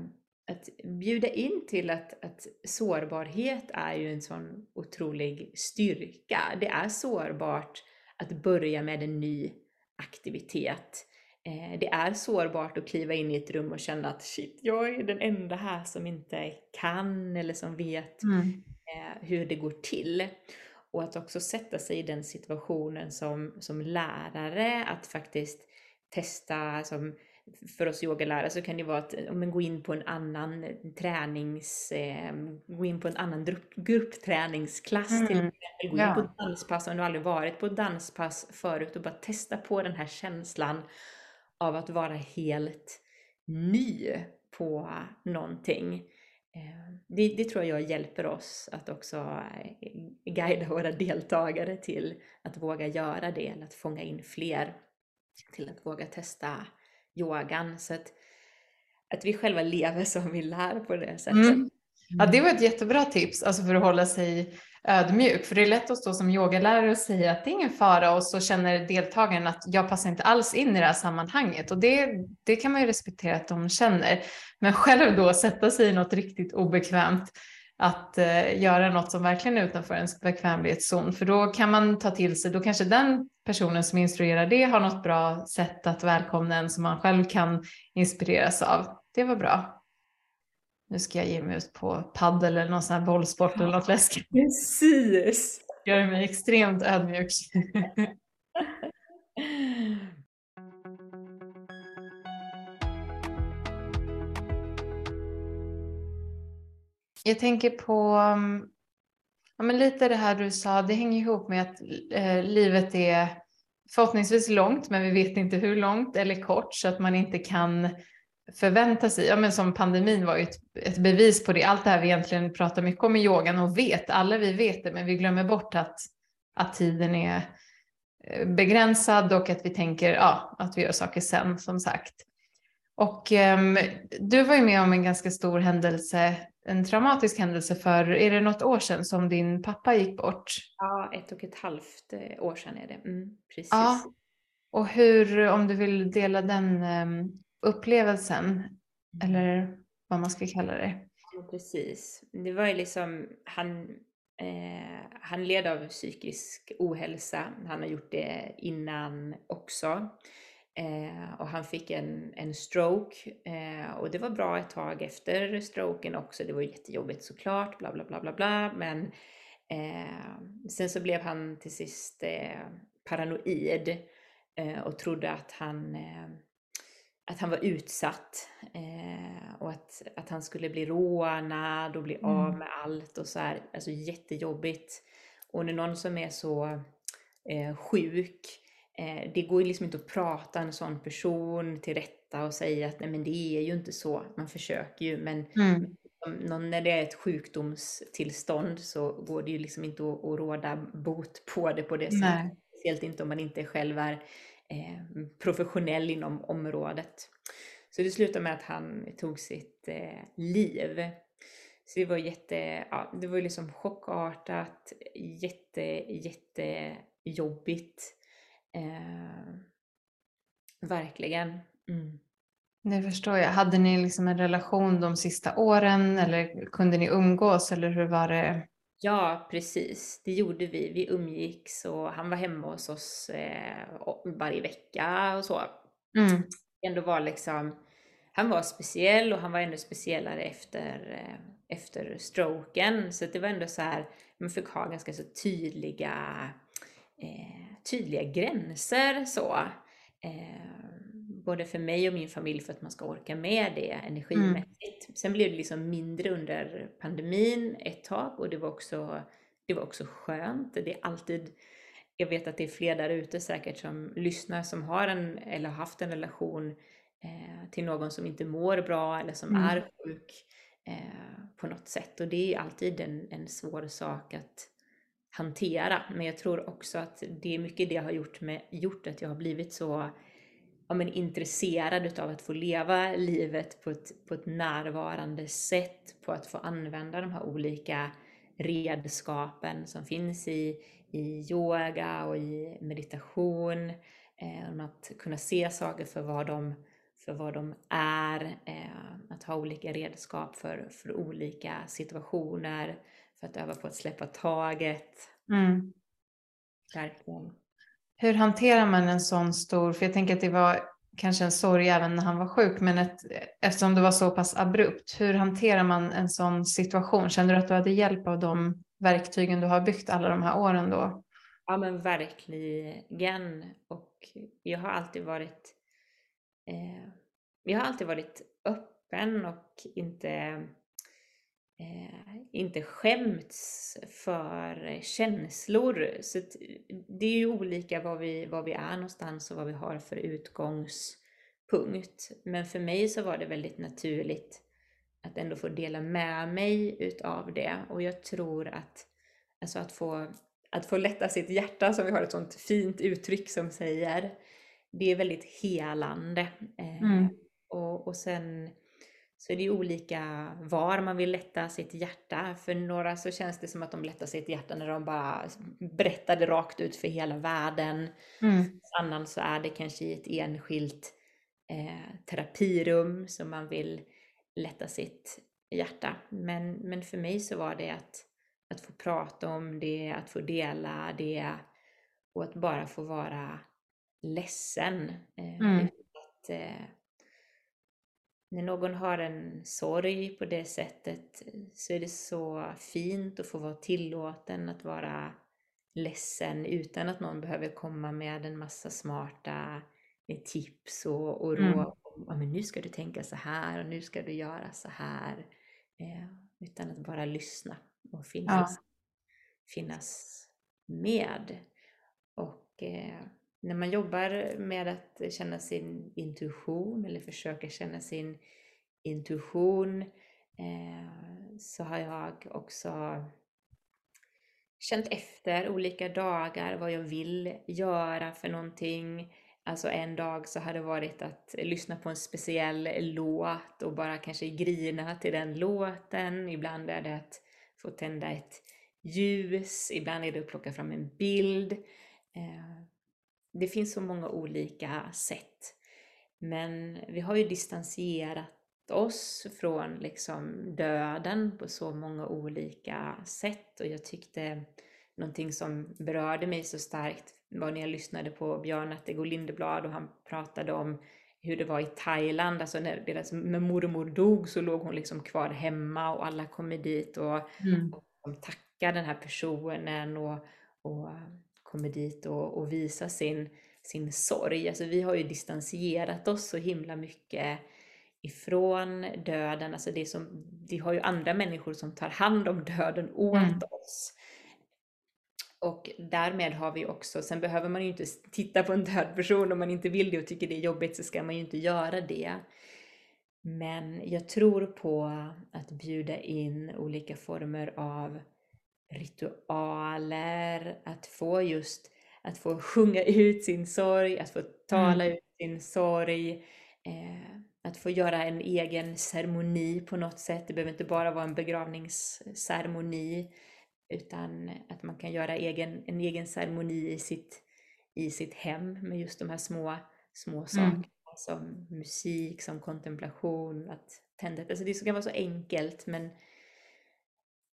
att bjuda in till att, att sårbarhet är ju en sån otrolig styrka. Det är sårbart att börja med en ny aktivitet. Eh, det är sårbart att kliva in i ett rum och känna att shit, jag är den enda här som inte kan eller som vet mm. Eh, hur det går till. Och att också sätta sig i den situationen som, som lärare, att faktiskt testa, som för oss yogalärare så kan det vara att om gå in på en annan tränings, eh, gå in på en annan grupp, gruppträningsklass mm. till exempel, gå in på danspass om du aldrig varit på danspass förut och bara testa på den här känslan av att vara helt ny på någonting. Eh, det, det, tror jag hjälper oss att också eh, guida våra deltagare till att våga göra det, eller att fånga in fler till att våga testa yogan. Så att, att vi själva lever som vi lär på det sättet. Mm. Ja, det var ett jättebra tips alltså för att hålla sig ödmjuk. För det är lätt att stå som yogalärare och säga att det är ingen fara och så känner deltagaren att jag passar inte alls in i det här sammanhanget. Och det, det kan man ju respektera att de känner. Men själv då sätta sig i något riktigt obekvämt att eh, göra något som verkligen är utanför ens bekvämlighetszon. För då kan man ta till sig, då kanske den personen som instruerar det har något bra sätt att välkomna en som man själv kan inspireras av. Det var bra. Nu ska jag ge mig ut på paddel eller någon sån här bollsport eller något läskigt. Precis! Gör mig extremt ödmjuk. Jag tänker på mm, ja, men lite det här du sa, det hänger ihop med att eh, livet är förhoppningsvis långt, men vi vet inte hur långt eller kort så att man inte kan förvänta sig, ja men som pandemin var ju ett, ett, bevis på det, allt det här vi egentligen pratar mycket om i yogan och vet, alla vi vet det, men vi glömmer bort att, att tiden är eh, begränsad och att vi tänker ja, att vi gör saker sen som sagt. Och um, du var ju med om en ganska stor händelse, en traumatisk händelse för, är det något år sedan som din pappa gick bort? Ja, ett och ett halvt eh, år sedan är det. Mm, precis. Ja. Och hur, om du vill dela den um, upplevelsen, mm. eller vad man ska kalla det. Precis. Det var ju liksom, han, eh, han led av psykisk ohälsa. Han har gjort det innan också. Eh, och han fick en, en stroke eh, och det var bra ett tag efter stroken också. Det var jättejobbigt såklart, bla bla bla bla bla. Men eh, sen så blev han till sist eh, paranoid eh, och trodde att han att han var utsatt eh, och att, att han skulle bli rånad och bli mm. av med allt och så här. Alltså jättejobbigt. Och när någon som är så eh, sjuk, eh, det går ju liksom inte att prata en sån person till rätta och säga att nej men det är ju inte så. Man försöker ju men mm. någon, när det är ett sjukdomstillstånd så går det ju liksom inte att, att råda bot på det på det sättet. Speciellt inte om man inte själv är Eh, professionell inom området. Så det slutade med att han tog sitt eh, liv. Så det var jätte, ja, det var liksom chockartat, jätte, jättejobbigt. Eh, verkligen. Mm. Det förstår jag. Hade ni liksom en relation de sista åren eller kunde ni umgås eller hur var det? Ja, precis. Det gjorde vi. Vi umgicks och han var hemma hos oss eh, varje vecka och så. Mm. Ändå var liksom, han var speciell och han var ännu speciellare efter, eh, efter stroken. Så det var ändå så här, man fick ha ganska så tydliga, eh, tydliga gränser så. Eh, både för mig och min familj för att man ska orka med det energimässigt. Mm. Sen blev det liksom mindre under pandemin ett tag och det var också, det var också skönt. Det är alltid, jag vet att det är fler där ute säkert som lyssnar som har en eller har haft en relation eh, till någon som inte mår bra eller som mm. är sjuk eh, på något sätt. Och det är alltid en, en svår sak att hantera. Men jag tror också att det är mycket det har gjort, med, gjort att jag har blivit så ja, men intresserad utav att få leva livet på ett, på ett närvarande sätt, på att få använda de här olika redskapen som finns i, i yoga och i meditation. Eh, att kunna se saker för vad de, för vad de är, eh, att ha olika redskap för, för olika situationer, för att öva på att släppa taget. Mm. Verkligen. Hur hanterar man en sån stor, för jag tänker att det var kanske en sorg även när han var sjuk, men ett, eftersom det var så pass abrupt, hur hanterar man en sån situation? Känner du att du hade hjälp av de verktygen du har byggt alla de här åren då? Ja men verkligen. Och jag har alltid varit eh, jag har alltid varit öppen och inte eh, inte skämts för känslor. Så det är ju olika var vi, var vi är någonstans och vad vi har för utgångspunkt. Men för mig så var det väldigt naturligt att ändå få dela med mig utav det. Och jag tror att, alltså att få, att få lätta sitt hjärta, som vi har ett sånt fint uttryck som säger, det är väldigt helande. Eh, mm. och, och sen så är det ju olika var man vill lätta sitt hjärta. För några så känns det som att de lättar sitt hjärta när de bara berättar det rakt ut för hela världen. Mm. För annan så är det kanske i ett enskilt eh, terapirum som man vill lätta sitt hjärta. Men, men för mig så var det att, att få prata om det, att få dela det och att bara få vara ledsen. Eh, mm. att, eh, när någon har en sorg på det sättet så är det så fint att få vara tillåten att vara ledsen utan att någon behöver komma med en massa smarta eh, tips och, och mm. råd. Ja, men nu ska du tänka så här och nu ska du göra så här. Eh, utan att bara lyssna och finnas, ja. finnas med. Och eh, när man jobbar med att känna sin intuition eller försöka känna sin intuition eh, så har jag också känt efter olika dagar vad jag vill göra för någonting. Alltså en dag så har det varit att lyssna på en speciell låt och bara kanske grina till den låten. Ibland är det att få tända ett ljus, ibland är det att plocka fram en bild. Eh, det finns så många olika sätt. Men vi har ju distanserat oss från liksom döden på så många olika sätt och jag tyckte någonting som berörde mig så starkt var när jag lyssnade på Björn Attegård Lindeblad och han pratade om hur det var i Thailand, alltså när deras när mormor dog så låg hon liksom kvar hemma och alla kom dit och, mm. och tackade den här personen och, och kommer dit och, och visar sin, sin sorg. Alltså vi har ju distanserat oss så himla mycket ifrån döden, alltså det som, vi har ju andra människor som tar hand om döden åt mm. oss. Och därmed har vi också, sen behöver man ju inte titta på en död person om man inte vill det och tycker det är jobbigt så ska man ju inte göra det. Men jag tror på att bjuda in olika former av ritualer, att få just att få sjunga ut sin sorg, att få tala mm. ut sin sorg, eh, att få göra en egen ceremoni på något sätt. Det behöver inte bara vara en begravningsceremoni utan att man kan göra egen, en egen ceremoni i sitt, i sitt hem med just de här små, små mm. sakerna mm. som musik, som kontemplation, att tända alltså Det kan vara så enkelt men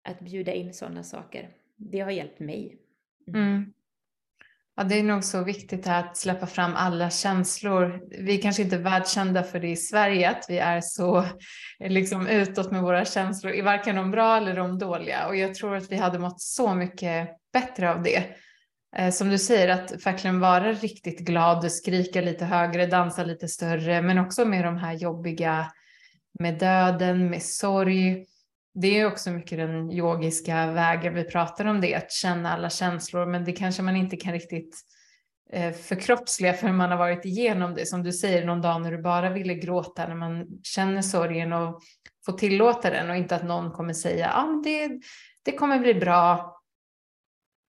att bjuda in sådana saker, det har hjälpt mig. Mm. Mm. Ja, det är nog så viktigt att släppa fram alla känslor. Vi kanske inte är världskända för det i Sverige, att vi är så liksom, utåt med våra känslor, varken de bra eller de dåliga. Och jag tror att vi hade mått så mycket bättre av det. Eh, som du säger, att verkligen vara riktigt glad, skrika lite högre, dansa lite större, men också med de här jobbiga, med döden, med sorg det är också mycket den yogiska vägen vi pratar om det, att känna alla känslor, men det kanske man inte kan riktigt eh, förkroppsliga förrän man har varit igenom det. Som du säger, någon dag när du bara ville gråta, när man känner sorgen och får tillåta den och inte att någon kommer säga ah, det, det kommer bli bra.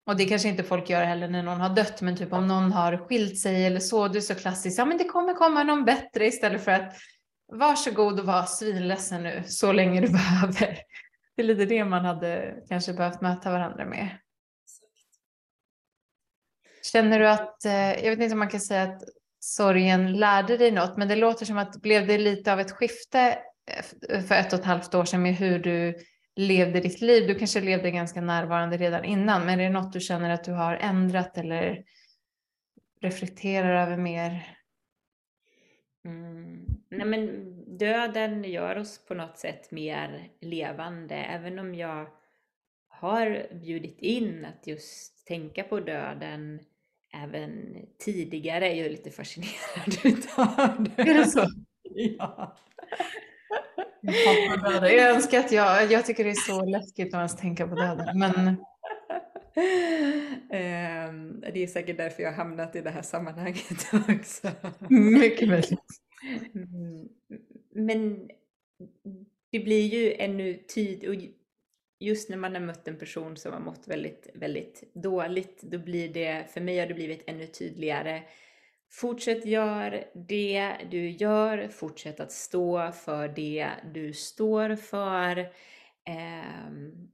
Och det kanske inte folk gör heller när någon har dött, men typ om någon har skilt sig eller så, du är så klassisk, ja men det kommer komma någon bättre istället för att varsågod och var svinledsen nu så länge du behöver. Det är lite det man hade kanske behövt möta varandra med. Känner du att, eh, jag vet inte om man kan säga att sorgen lärde dig något, men det låter som att blev det lite av ett skifte eh, för ett och ett halvt år sedan med hur du levde ditt liv? Du kanske levde ganska närvarande redan innan, men är det något du känner att du har ändrat eller reflekterar över mer? Mm. Nej men döden gör oss på något sätt mer levande, även om jag har bjudit in att just tänka på döden även tidigare. Jag är lite fascinerad utav det. Är det så? Ja. Jag önskar att jag, jag tycker det är så läskigt att ens tänka på döden. Men Ehm, det är säkert därför jag har hamnat i det här sammanhanget också. Mycket möjligt. Mm. Men det blir ju ännu tydligt, just när man har mött en person som har mått väldigt, väldigt dåligt, då blir det, för mig har det blivit ännu tydligare. Fortsätt gör det du gör, fortsätt att stå för det du står för. Eh,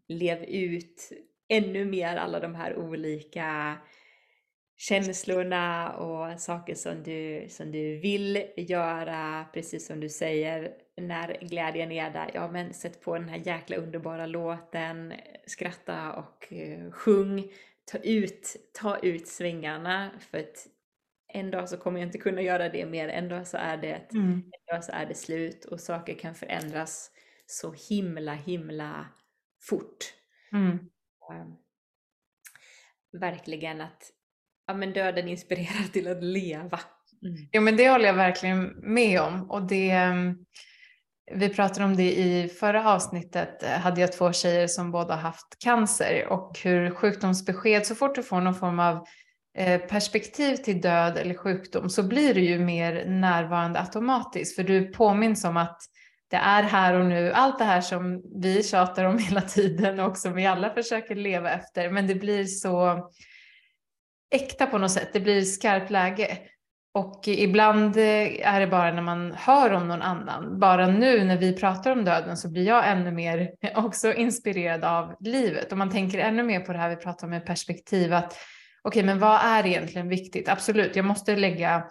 lev ut ännu mer alla de här olika känslorna och saker som du, som du vill göra, precis som du säger, när glädjen är där, ja men sätt på den här jäkla underbara låten, skratta och uh, sjung, ta ut, ta ut svängarna för att en dag så kommer jag inte kunna göra det mer, en dag så är det, mm. en dag så är det slut och saker kan förändras så himla himla fort. Mm. Ehm, verkligen att ja, men döden inspirerar till att leva. Mm. Ja men det håller jag verkligen med om. Och det ehm, vi pratade om det i förra avsnittet. Hade jag två tjejer som båda haft cancer. Och hur sjukdomsbesked så fort du får någon form av eh, perspektiv till död eller sjukdom så blir du ju mer närvarande automatiskt. För du påminns om att det är här och nu, allt det här som vi tjatar om hela tiden och som vi alla försöker leva efter, men det blir så äkta på något sätt, det blir skarpt läge. Och ibland eh, är det bara när man hör om någon annan. Bara nu när vi pratar om döden så blir jag ännu mer också inspirerad av livet. Och man tänker ännu mer på det här vi pratar om med perspektiv att okej, okay, men vad är egentligen viktigt? Absolut, jag måste lägga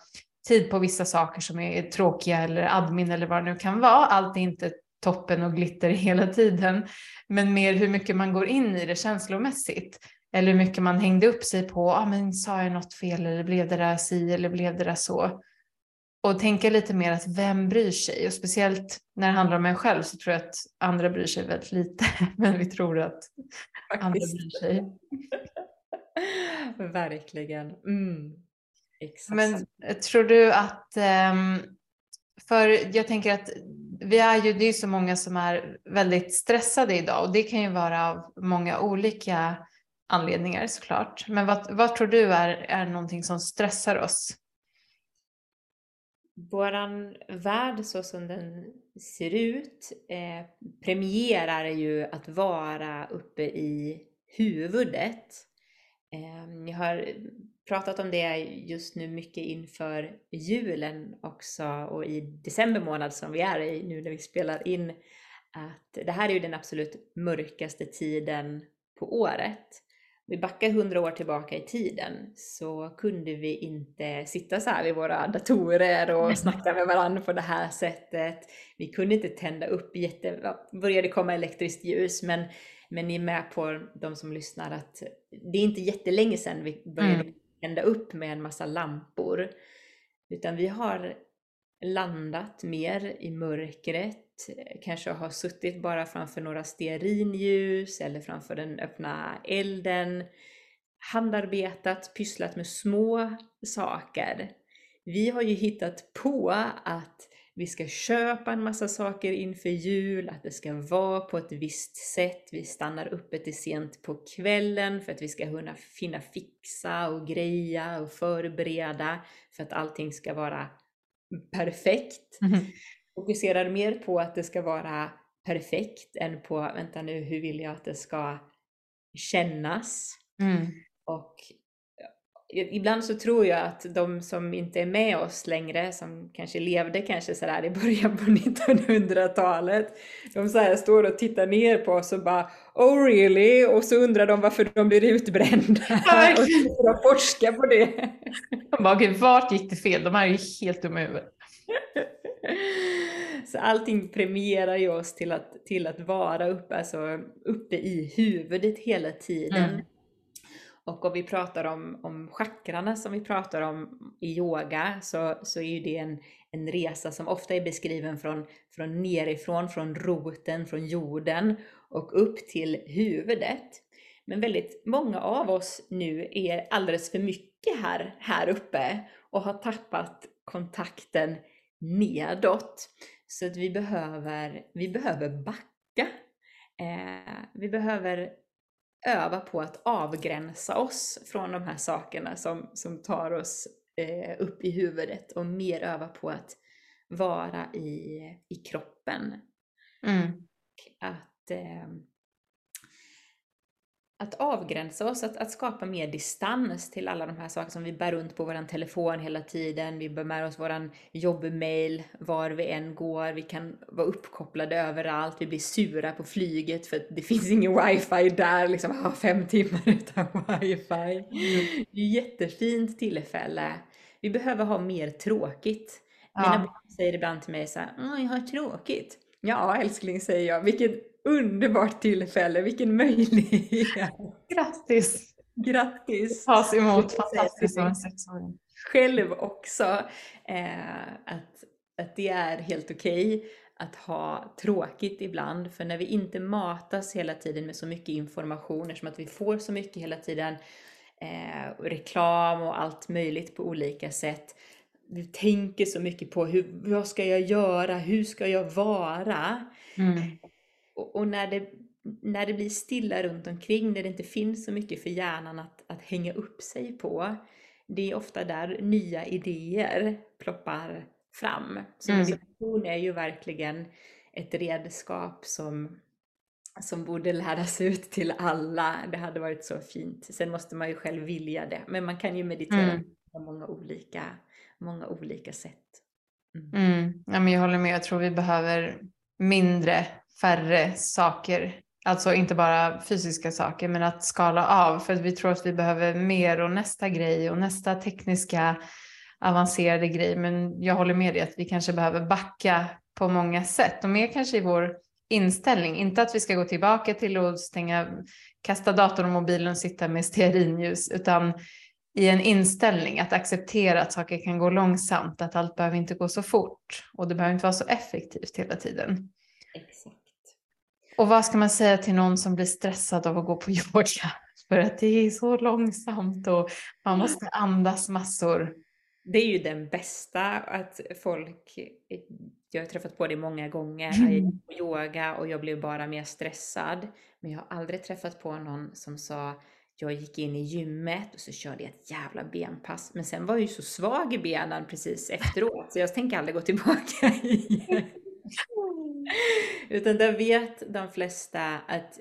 tid på vissa saker som är tråkiga eller admin eller vad det nu kan vara. Allt är inte toppen och glitter hela tiden, men mer hur mycket man går in i det känslomässigt. Eller hur mycket man hängde upp sig på, ah, men sa jag något fel eller blev det där si eller blev det där så? Och tänka lite mer att vem bryr sig? Och speciellt när det handlar om en själv så tror jag att andra bryr sig väldigt lite. Men vi tror att Faktiskt. andra bryr sig. Verkligen. Mm. Exakt. Men tror du att, ehm, för jag tänker att vi är ju, det är så många som är väldigt stressade idag och det kan ju vara av många olika anledningar såklart. Men vad, vad tror du är, är någonting som stressar oss? Våran värld så som den ser ut eh, premierar ju att vara uppe i huvudet. Eh, jag har pratat om det just nu mycket inför julen också och i december månad som vi är i nu när vi spelar in. Att det här är ju den absolut mörkaste tiden på året vi backar hundra år tillbaka i tiden så kunde vi inte sitta så här vid våra datorer och snacka med varandra på det här sättet. Vi kunde inte tända upp jätte... började komma elektriskt ljus men, men ni är med på de som lyssnar att det är inte jättelänge sedan vi började mm. tända upp med en massa lampor. Utan vi har landat mer i mörkret Eh, kanske har suttit bara framför några stearinljus eller framför den öppna elden, handarbetat, pysslat med små saker. Vi har ju hittat på att vi ska köpa en massa saker inför jul, att det ska vara på ett visst sätt. Vi stannar uppe till sent på kvällen för att vi ska kunna finna fixa och greja och förbereda för att allting ska vara perfekt. Mm fokuserar mer på att det ska vara perfekt än på, vänta nu, hur vill jag att det ska kännas? Mm. Och ibland så tror jag att de som inte är med oss längre, som kanske levde kanske sådär i början på 1900-talet, de så här står och tittar ner på oss och bara Oh really? Och så undrar de varför de blir utbrända. Ja, och så forskar på det. De bara, vart gick det fel? De här är ju helt dumma i huvudet. Så allting premierar ju oss till att, till att vara uppe, alltså uppe i huvudet hela tiden. Mm. Och om vi pratar om, om chakrarna som vi pratar om i yoga så, så är ju det en, en resa som ofta är beskriven från, från nerifrån, från roten, från jorden och upp till huvudet. Men väldigt många av oss nu är alldeles för mycket här, här uppe och har tappat kontakten nedåt. Så att vi behöver, vi behöver backa. Eh, vi behöver öva på att avgränsa oss från de här sakerna som, som tar oss eh, upp i huvudet och mer öva på att vara i, i kroppen. Mm. Att eh, att avgränsa oss, att, att skapa mer distans till alla de här sakerna som vi bär runt på vår telefon hela tiden. Vi bär med oss vår jobbmail var vi än går. Vi kan vara uppkopplade överallt. Vi blir sura på flyget för att det finns ingen wifi där. Liksom, ha fem timmar utan wifi. Mm. Det är ett jättefint tillfälle. Vi behöver ha mer tråkigt. Ja. Mina barn säger ibland till mig så här, jag har tråkigt. Ja älskling säger jag, vilket underbart tillfälle, vilken möjlighet! Grattis! Grattis! Tas emot fantastiskt som en sexåring. Själv också, eh, att, att det är helt okej okay att ha tråkigt ibland, för när vi inte matas hela tiden med så mycket information, eftersom att vi får så mycket hela tiden, eh, reklam och allt möjligt på olika sätt, vi tänker så mycket på hur, vad ska jag göra, hur ska jag vara? Mm. Och, och, när det när det blir stilla runt omkring, när det inte finns så mycket för hjärnan att, att hänga upp sig på, det är ofta där nya idéer ploppar fram. Så mm. meditation är ju verkligen ett redskap som, som borde läras ut till alla. Det hade varit så fint. Sen måste man ju själv vilja det, men man kan ju meditera mm. på många olika, många olika sätt. Mm. mm. Ja, men jag håller med, jag tror vi behöver mindre, färre saker Alltså inte bara fysiska saker men att skala av för att vi tror att vi behöver mer och nästa grej och nästa tekniska avancerade grej. Men jag håller med dig att vi kanske behöver backa på många sätt och mer kanske i vår inställning. Inte att vi ska gå tillbaka till att stänga, kasta datorn och mobilen och sitta med stearinljus utan i en inställning att acceptera att saker kan gå långsamt, att allt behöver inte gå så fort och det behöver inte vara så effektivt hela tiden. Exakt. Och vad ska man säga till någon som blir stressad av att gå på yoga? För att det är så långsamt och man måste andas massor. Det är ju den bästa att folk, jag har träffat på det många gånger, jag gick på yoga och jag blev bara mer stressad. Men jag har aldrig träffat på någon som sa jag gick in i gymmet och så körde jag ett jävla benpass. Men sen var jag ju så svag i benen precis efteråt så jag tänker aldrig gå tillbaka igen. Utan där vet de flesta att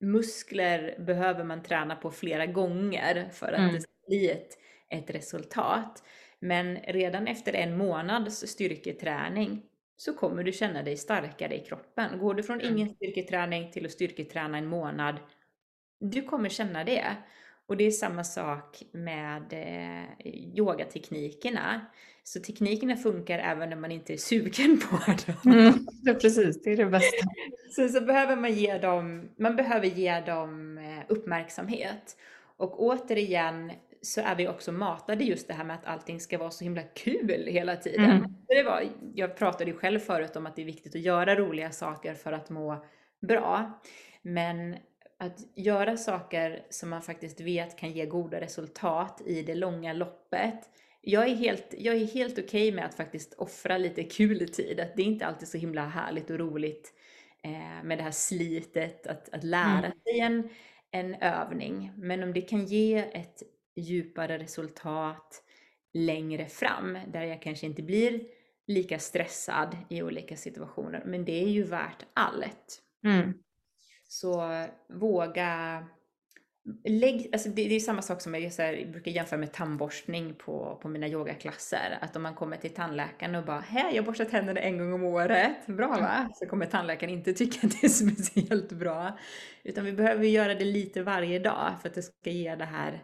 muskler behöver man träna på flera gånger för att mm. det ska bli ett, ett resultat. Men redan efter en månads styrketräning så kommer du känna dig starkare i kroppen. Går du från mm. ingen styrketräning till att styrketräna en månad, du kommer känna det. Och det är samma sak med eh, yogateknikerna. Så teknikerna funkar även när man inte är sugen på dem. Mm, precis, det är det bästa. så, så behöver man ge dem, man behöver ge dem eh, uppmärksamhet. Och återigen så är vi också matade just det här med att allting ska vara så himla kul hela tiden. Mm. Det var, jag pratade ju själv förut om att det är viktigt att göra roliga saker för att må bra. Men att göra saker som man faktiskt vet kan ge goda resultat i det långa loppet. Jag är helt, jag är helt okej okay med att faktiskt offra lite kul tid. Att det är inte alltid så himla härligt och roligt eh, med det här slitet att, att lära mm. sig en, en övning. Men om det kan ge ett djupare resultat längre fram, där jag kanske inte blir lika stressad i olika situationer, men det är ju värt allt. Mm. Så våga Lägg, alltså det, det är samma sak som jag, så här, brukar jämföra med tandborstning på, på mina yogaklasser. Att om man kommer till tandläkaren och bara hej jag borstar tänderna en gång om året, bra va? Så kommer tandläkaren inte tycka att det är speciellt bra. Utan vi behöver göra det lite varje dag för att det ska ge det här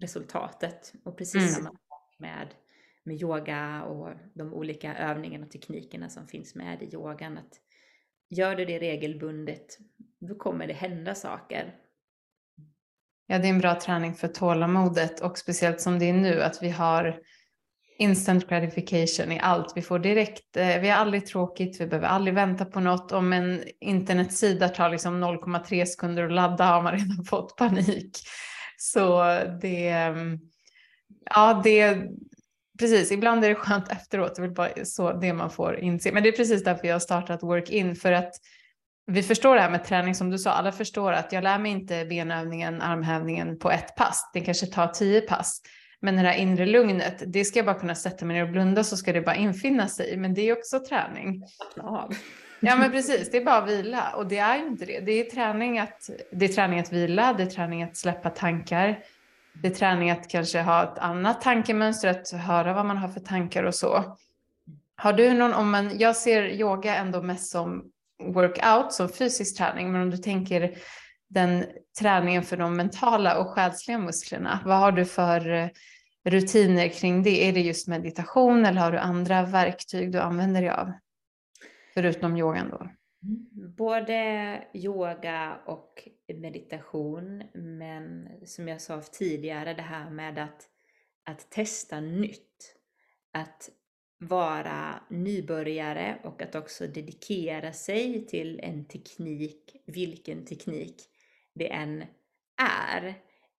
resultatet. Och precis mm. samma sak med, med yoga och de olika övningarna och teknikerna som finns med i yogan. Att gör du det regelbundet, då kommer det hända saker. Ja, det är en bra träning för tålamodet och speciellt som det är nu att vi har instant gratification i allt. Vi får direkt, eh, vi har aldrig tråkigt, vi behöver aldrig vänta på något. Om en internetsida tar liksom 0,3 sekunder att ladda har man redan fått panik. Så det, ehm, ja det, precis, ibland är det skönt efteråt, det är väl bara så det man får inse. Men det är precis därför jag har startat Work-In, för att vi förstår det här med träning som du sa, alla förstår att jag lär mig inte benövningen, armhävningen på ett pass, det kanske tar tio pass. Men det här inre lugnet, det ska jag bara kunna sätta mig ner och blunda så ska det bara infinna sig, men det är också träning. Ja men precis, det är bara att vila och det är ju inte det. Det är träning att, det är träning att vila, det är träning att släppa tankar, det är träning att kanske ha ett annat tankemönster, att höra vad man har för tankar och så. Har du någon, om man, jag ser yoga ändå mest som workout, som fysisk träning, men om du tänker den träningen för de mentala och själsliga musklerna, vad har du för eh, rutiner kring det? Är det just meditation eller har du andra verktyg du använder dig av? Förutom yogan då? Mm, både yoga och meditation, men som jag sa tidigare, det här med att, att testa nytt. Att vara nybörjare och att också dedikera sig till en teknik, vilken teknik det än är.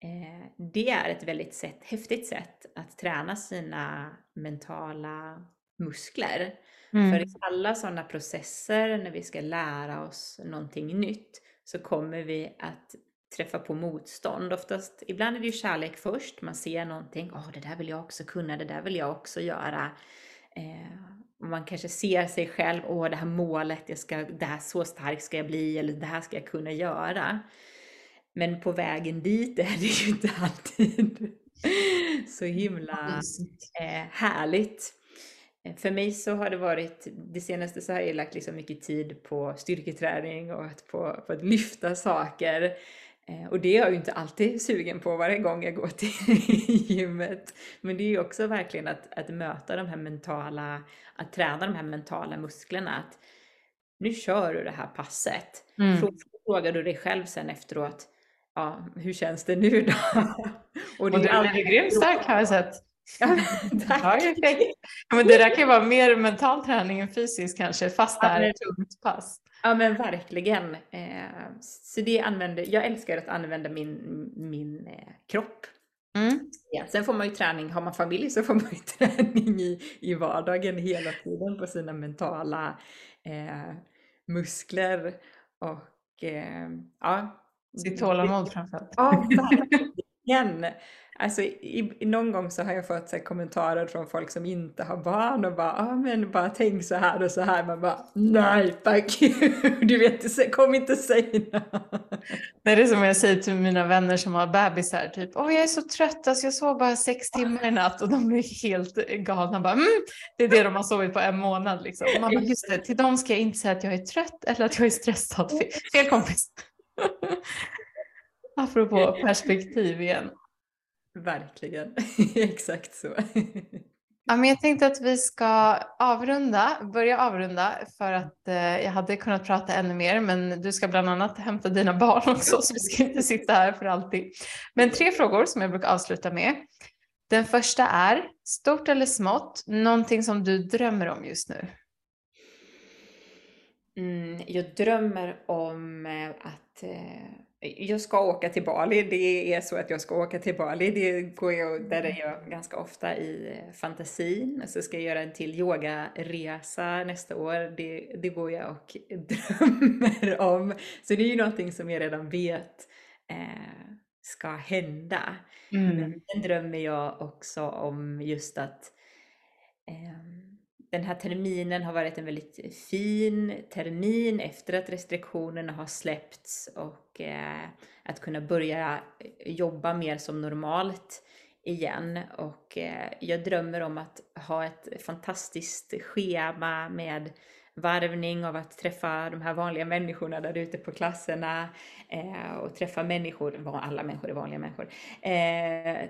Eh, det är ett väldigt sätt, häftigt sätt att träna sina mentala muskler. Mm. För i alla sådana processer när vi ska lära oss någonting nytt så kommer vi att träffa på motstånd. Oftast, ibland är det ju kärlek först, man ser någonting, åh oh, det där vill jag också kunna, det där vill jag också göra. Eh, man kanske ser sig själv, åh det här målet, jag ska, det här, så stark ska jag bli, eller det här ska jag kunna göra. Men på vägen dit är det ju inte alltid så himla eh, härligt. Eh, för mig så har det varit, det senaste så har jag lagt liksom mycket tid på styrketräning och att på, på att lyfta saker. Eh, och det är jag ju inte alltid sugen på varje gång jag går till gymmet. Men det är ju också verkligen att, att möta de här mentala, att träna de här mentala musklerna. Att nu kör du det här passet. Mm. Frågar du dig själv sen efteråt, ja, hur känns det nu då? och, det och du är grymt stark har jag sett. Ja, tack. Ja, men det där kan ju vara mer mental träning än fysisk kanske, fast det är ett tungt pass. Ja men verkligen. Eh, så det använder, jag älskar att använda min, min eh, kropp. Mm. Ja, sen får man ju träning, har man familj så får man ju träning i, i vardagen hela tiden på sina mentala eh, muskler. Och eh, ja. Sitt tålamod framförallt. Ja, verkligen. Alltså, i, någon gång så har jag fått så kommentarer från folk som inte har barn och bara, ah, men bara tänk så här och så här. Man bara, nej tack, du vet, kom inte säga något. Det är det som jag säger till mina vänner som har bebisar, typ, åh jag är så trött, alltså jag sov bara sex timmar i natt och de blir helt galna. Bara, mm, det är det de har sovit på en månad liksom. man bara, just det, till dem ska jag inte säga att jag är trött eller att jag är stressad. Fel kompis. Apropå perspektiv igen. Verkligen, exakt så. Ja, men jag tänkte att vi ska avrunda, börja avrunda för att eh, jag hade kunnat prata ännu mer men du ska bland annat hämta dina barn också så vi ska inte sitta här för alltid. Men tre frågor som jag brukar avsluta med. Den första är, stort eller smått, någonting som du drömmer om just nu? Mm, jag drömmer om eh, att eh, jag ska åka till Bali. Det är så att jag ska åka till Bali. Det går jag, där är jag ganska ofta i fantasin. Så ska jag göra en till yogaresa nästa år. Det, det går jag och drömmer om. Så det är ju någonting som jag redan vet eh, ska hända. Mm. Men sen drömmer jag också om just att eh, den här terminen har varit en väldigt fin termin efter att restriktionerna har släppts och eh, att kunna börja eh, jobba mer som normalt igen. Och eh, jag drömmer om att ha ett fantastiskt schema med varvning av att träffa de här vanliga människorna där ute på klasserna eh, och träffa människor, alla människor är vanliga människor, eh,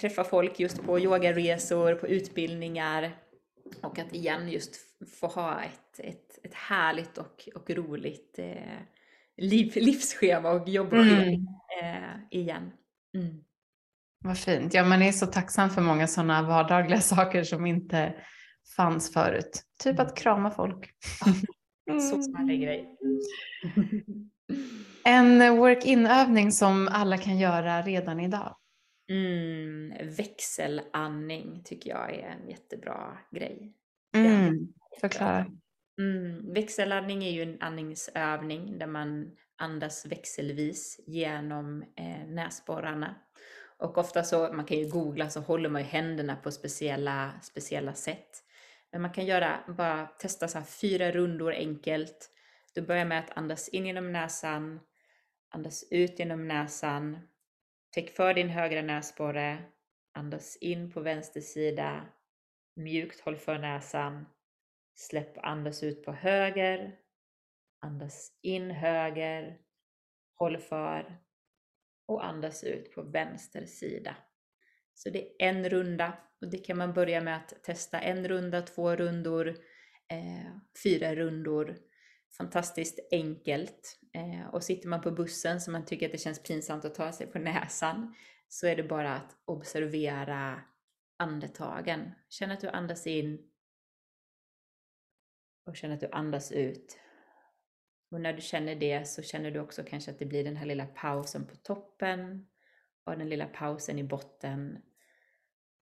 träffa folk just på yogaresor, på utbildningar och att igen just få ha ett, ett, ett härligt och, och roligt eh, liv, livsschema och jobbschema mm. eh, igen. Mm. Vad fint. Ja, man är så tacksam för många sådana vardagliga saker som inte fanns förut. Typ att krama folk. Mm. Så smärre grej. En work-in-övning som alla kan göra redan idag. Mm, växelandning tycker jag är en jättebra grej. Mm, förklara. Mm, växelandning är ju en andningsövning där man andas växelvis genom eh, näsborrarna. Och ofta så, man kan ju googla, så håller man ju händerna på speciella, speciella sätt. Men man kan göra, bara testa så fyra rundor enkelt. Du börjar med att andas in genom näsan, andas ut genom näsan, Täck för din högra näsborre. Andas in på vänster sida. Mjukt håll för näsan. Släpp andas ut på höger. Andas in höger. Håll för. Och andas ut på vänster sida. Så det är en runda och det kan man börja med att testa en runda, två rundor, eh, fyra rundor fantastiskt enkelt. Eh, och sitter man på bussen så man tycker att det känns pinsamt att ta sig på näsan så är det bara att observera andetagen. Känn att du andas in och känn att du andas ut. Och när du känner det så känner du också kanske att det blir den här lilla pausen på toppen och den lilla pausen i botten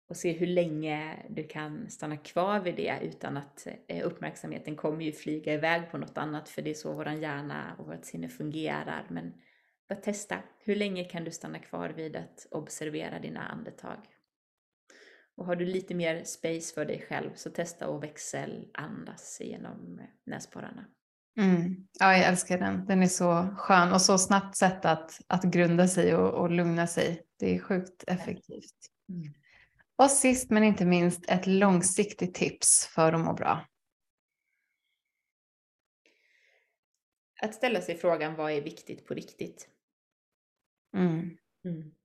och se hur länge du kan stanna kvar vid det utan att eh, uppmärksamheten kommer ju flyga iväg på något annat för det är så vår hjärna och vårt sinne fungerar. Men bara testa. Hur länge kan du stanna kvar vid att observera dina andetag? Och har du lite mer space för dig själv så testa att växelandas genom näsborrarna. Mm. Ja, jag älskar den. Den är så skön och så snabbt sätt att, att grunda sig och, och lugna sig. Det är sjukt effektivt. Mm. Och sist men inte minst ett långsiktigt tips för att må bra. Att ställa sig frågan vad är viktigt på riktigt? Mm. Mm.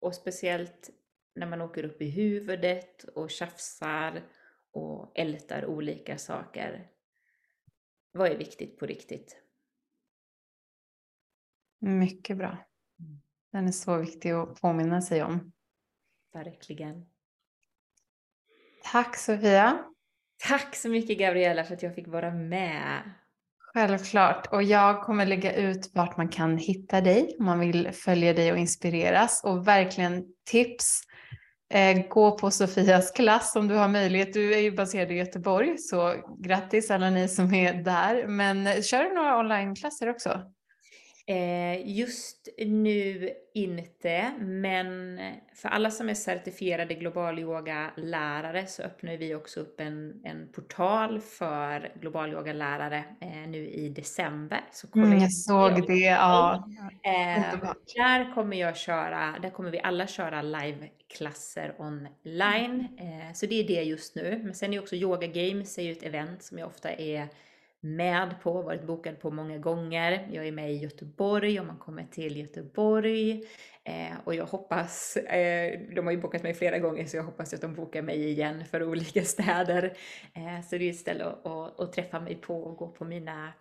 Och speciellt när man åker upp i huvudet och tjafsar och ältar olika saker. Vad är viktigt på riktigt? Mycket bra. Den är så viktig att påminna sig om. Verkligen. Tack Sofia. Tack så mycket Gabriella för att jag fick vara med. Självklart. Och jag kommer lägga ut vart man kan hitta dig om man vill följa dig och inspireras. Och verkligen tips. Eh, gå på Sofias klass om du har möjlighet. Du är ju baserad i Göteborg så grattis alla ni som är där. Men kör du några onlineklasser också? Eh, just nu inte, men för alla som är certifierade global yoga-lärare så öppnar vi också upp en, en portal för global yoga-lärare eh, nu i december. Så mm, jag såg det, ja. Eh, där kommer jag köra, där kommer vi alla köra liveklasser online. Eh, så det är det just nu. Men sen är också Yoga Games är ju ett event som jag ofta är med på, varit bokad på många gånger. Jag är med i Göteborg om man kommer till Göteborg. Eh, och jag hoppas, eh, de har ju bokat mig flera gånger så jag hoppas att de bokar mig igen för olika städer. Eh, så det är ett ställe att, att, att, träffa mig på och gå på mina,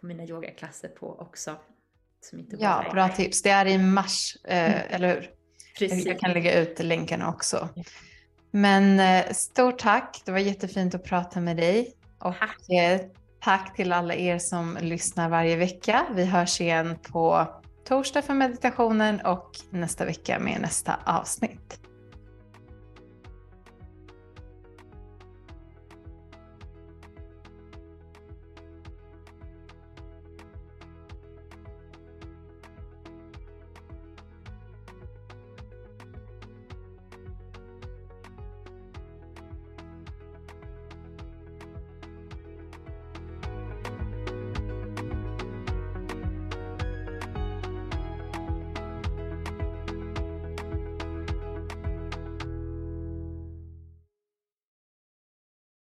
på mina yogaklasser på också. ja, bra tips. Det är i mars, eh, mm. eller hur? Precis. Jag kan lägga ut länkarna också. Men eh, stort tack, det var jättefint att prata med dig. Och Tack till alla er som lyssnar varje vecka. Vi hörs igen på torsdag för meditationen och nästa vecka med nästa avsnitt.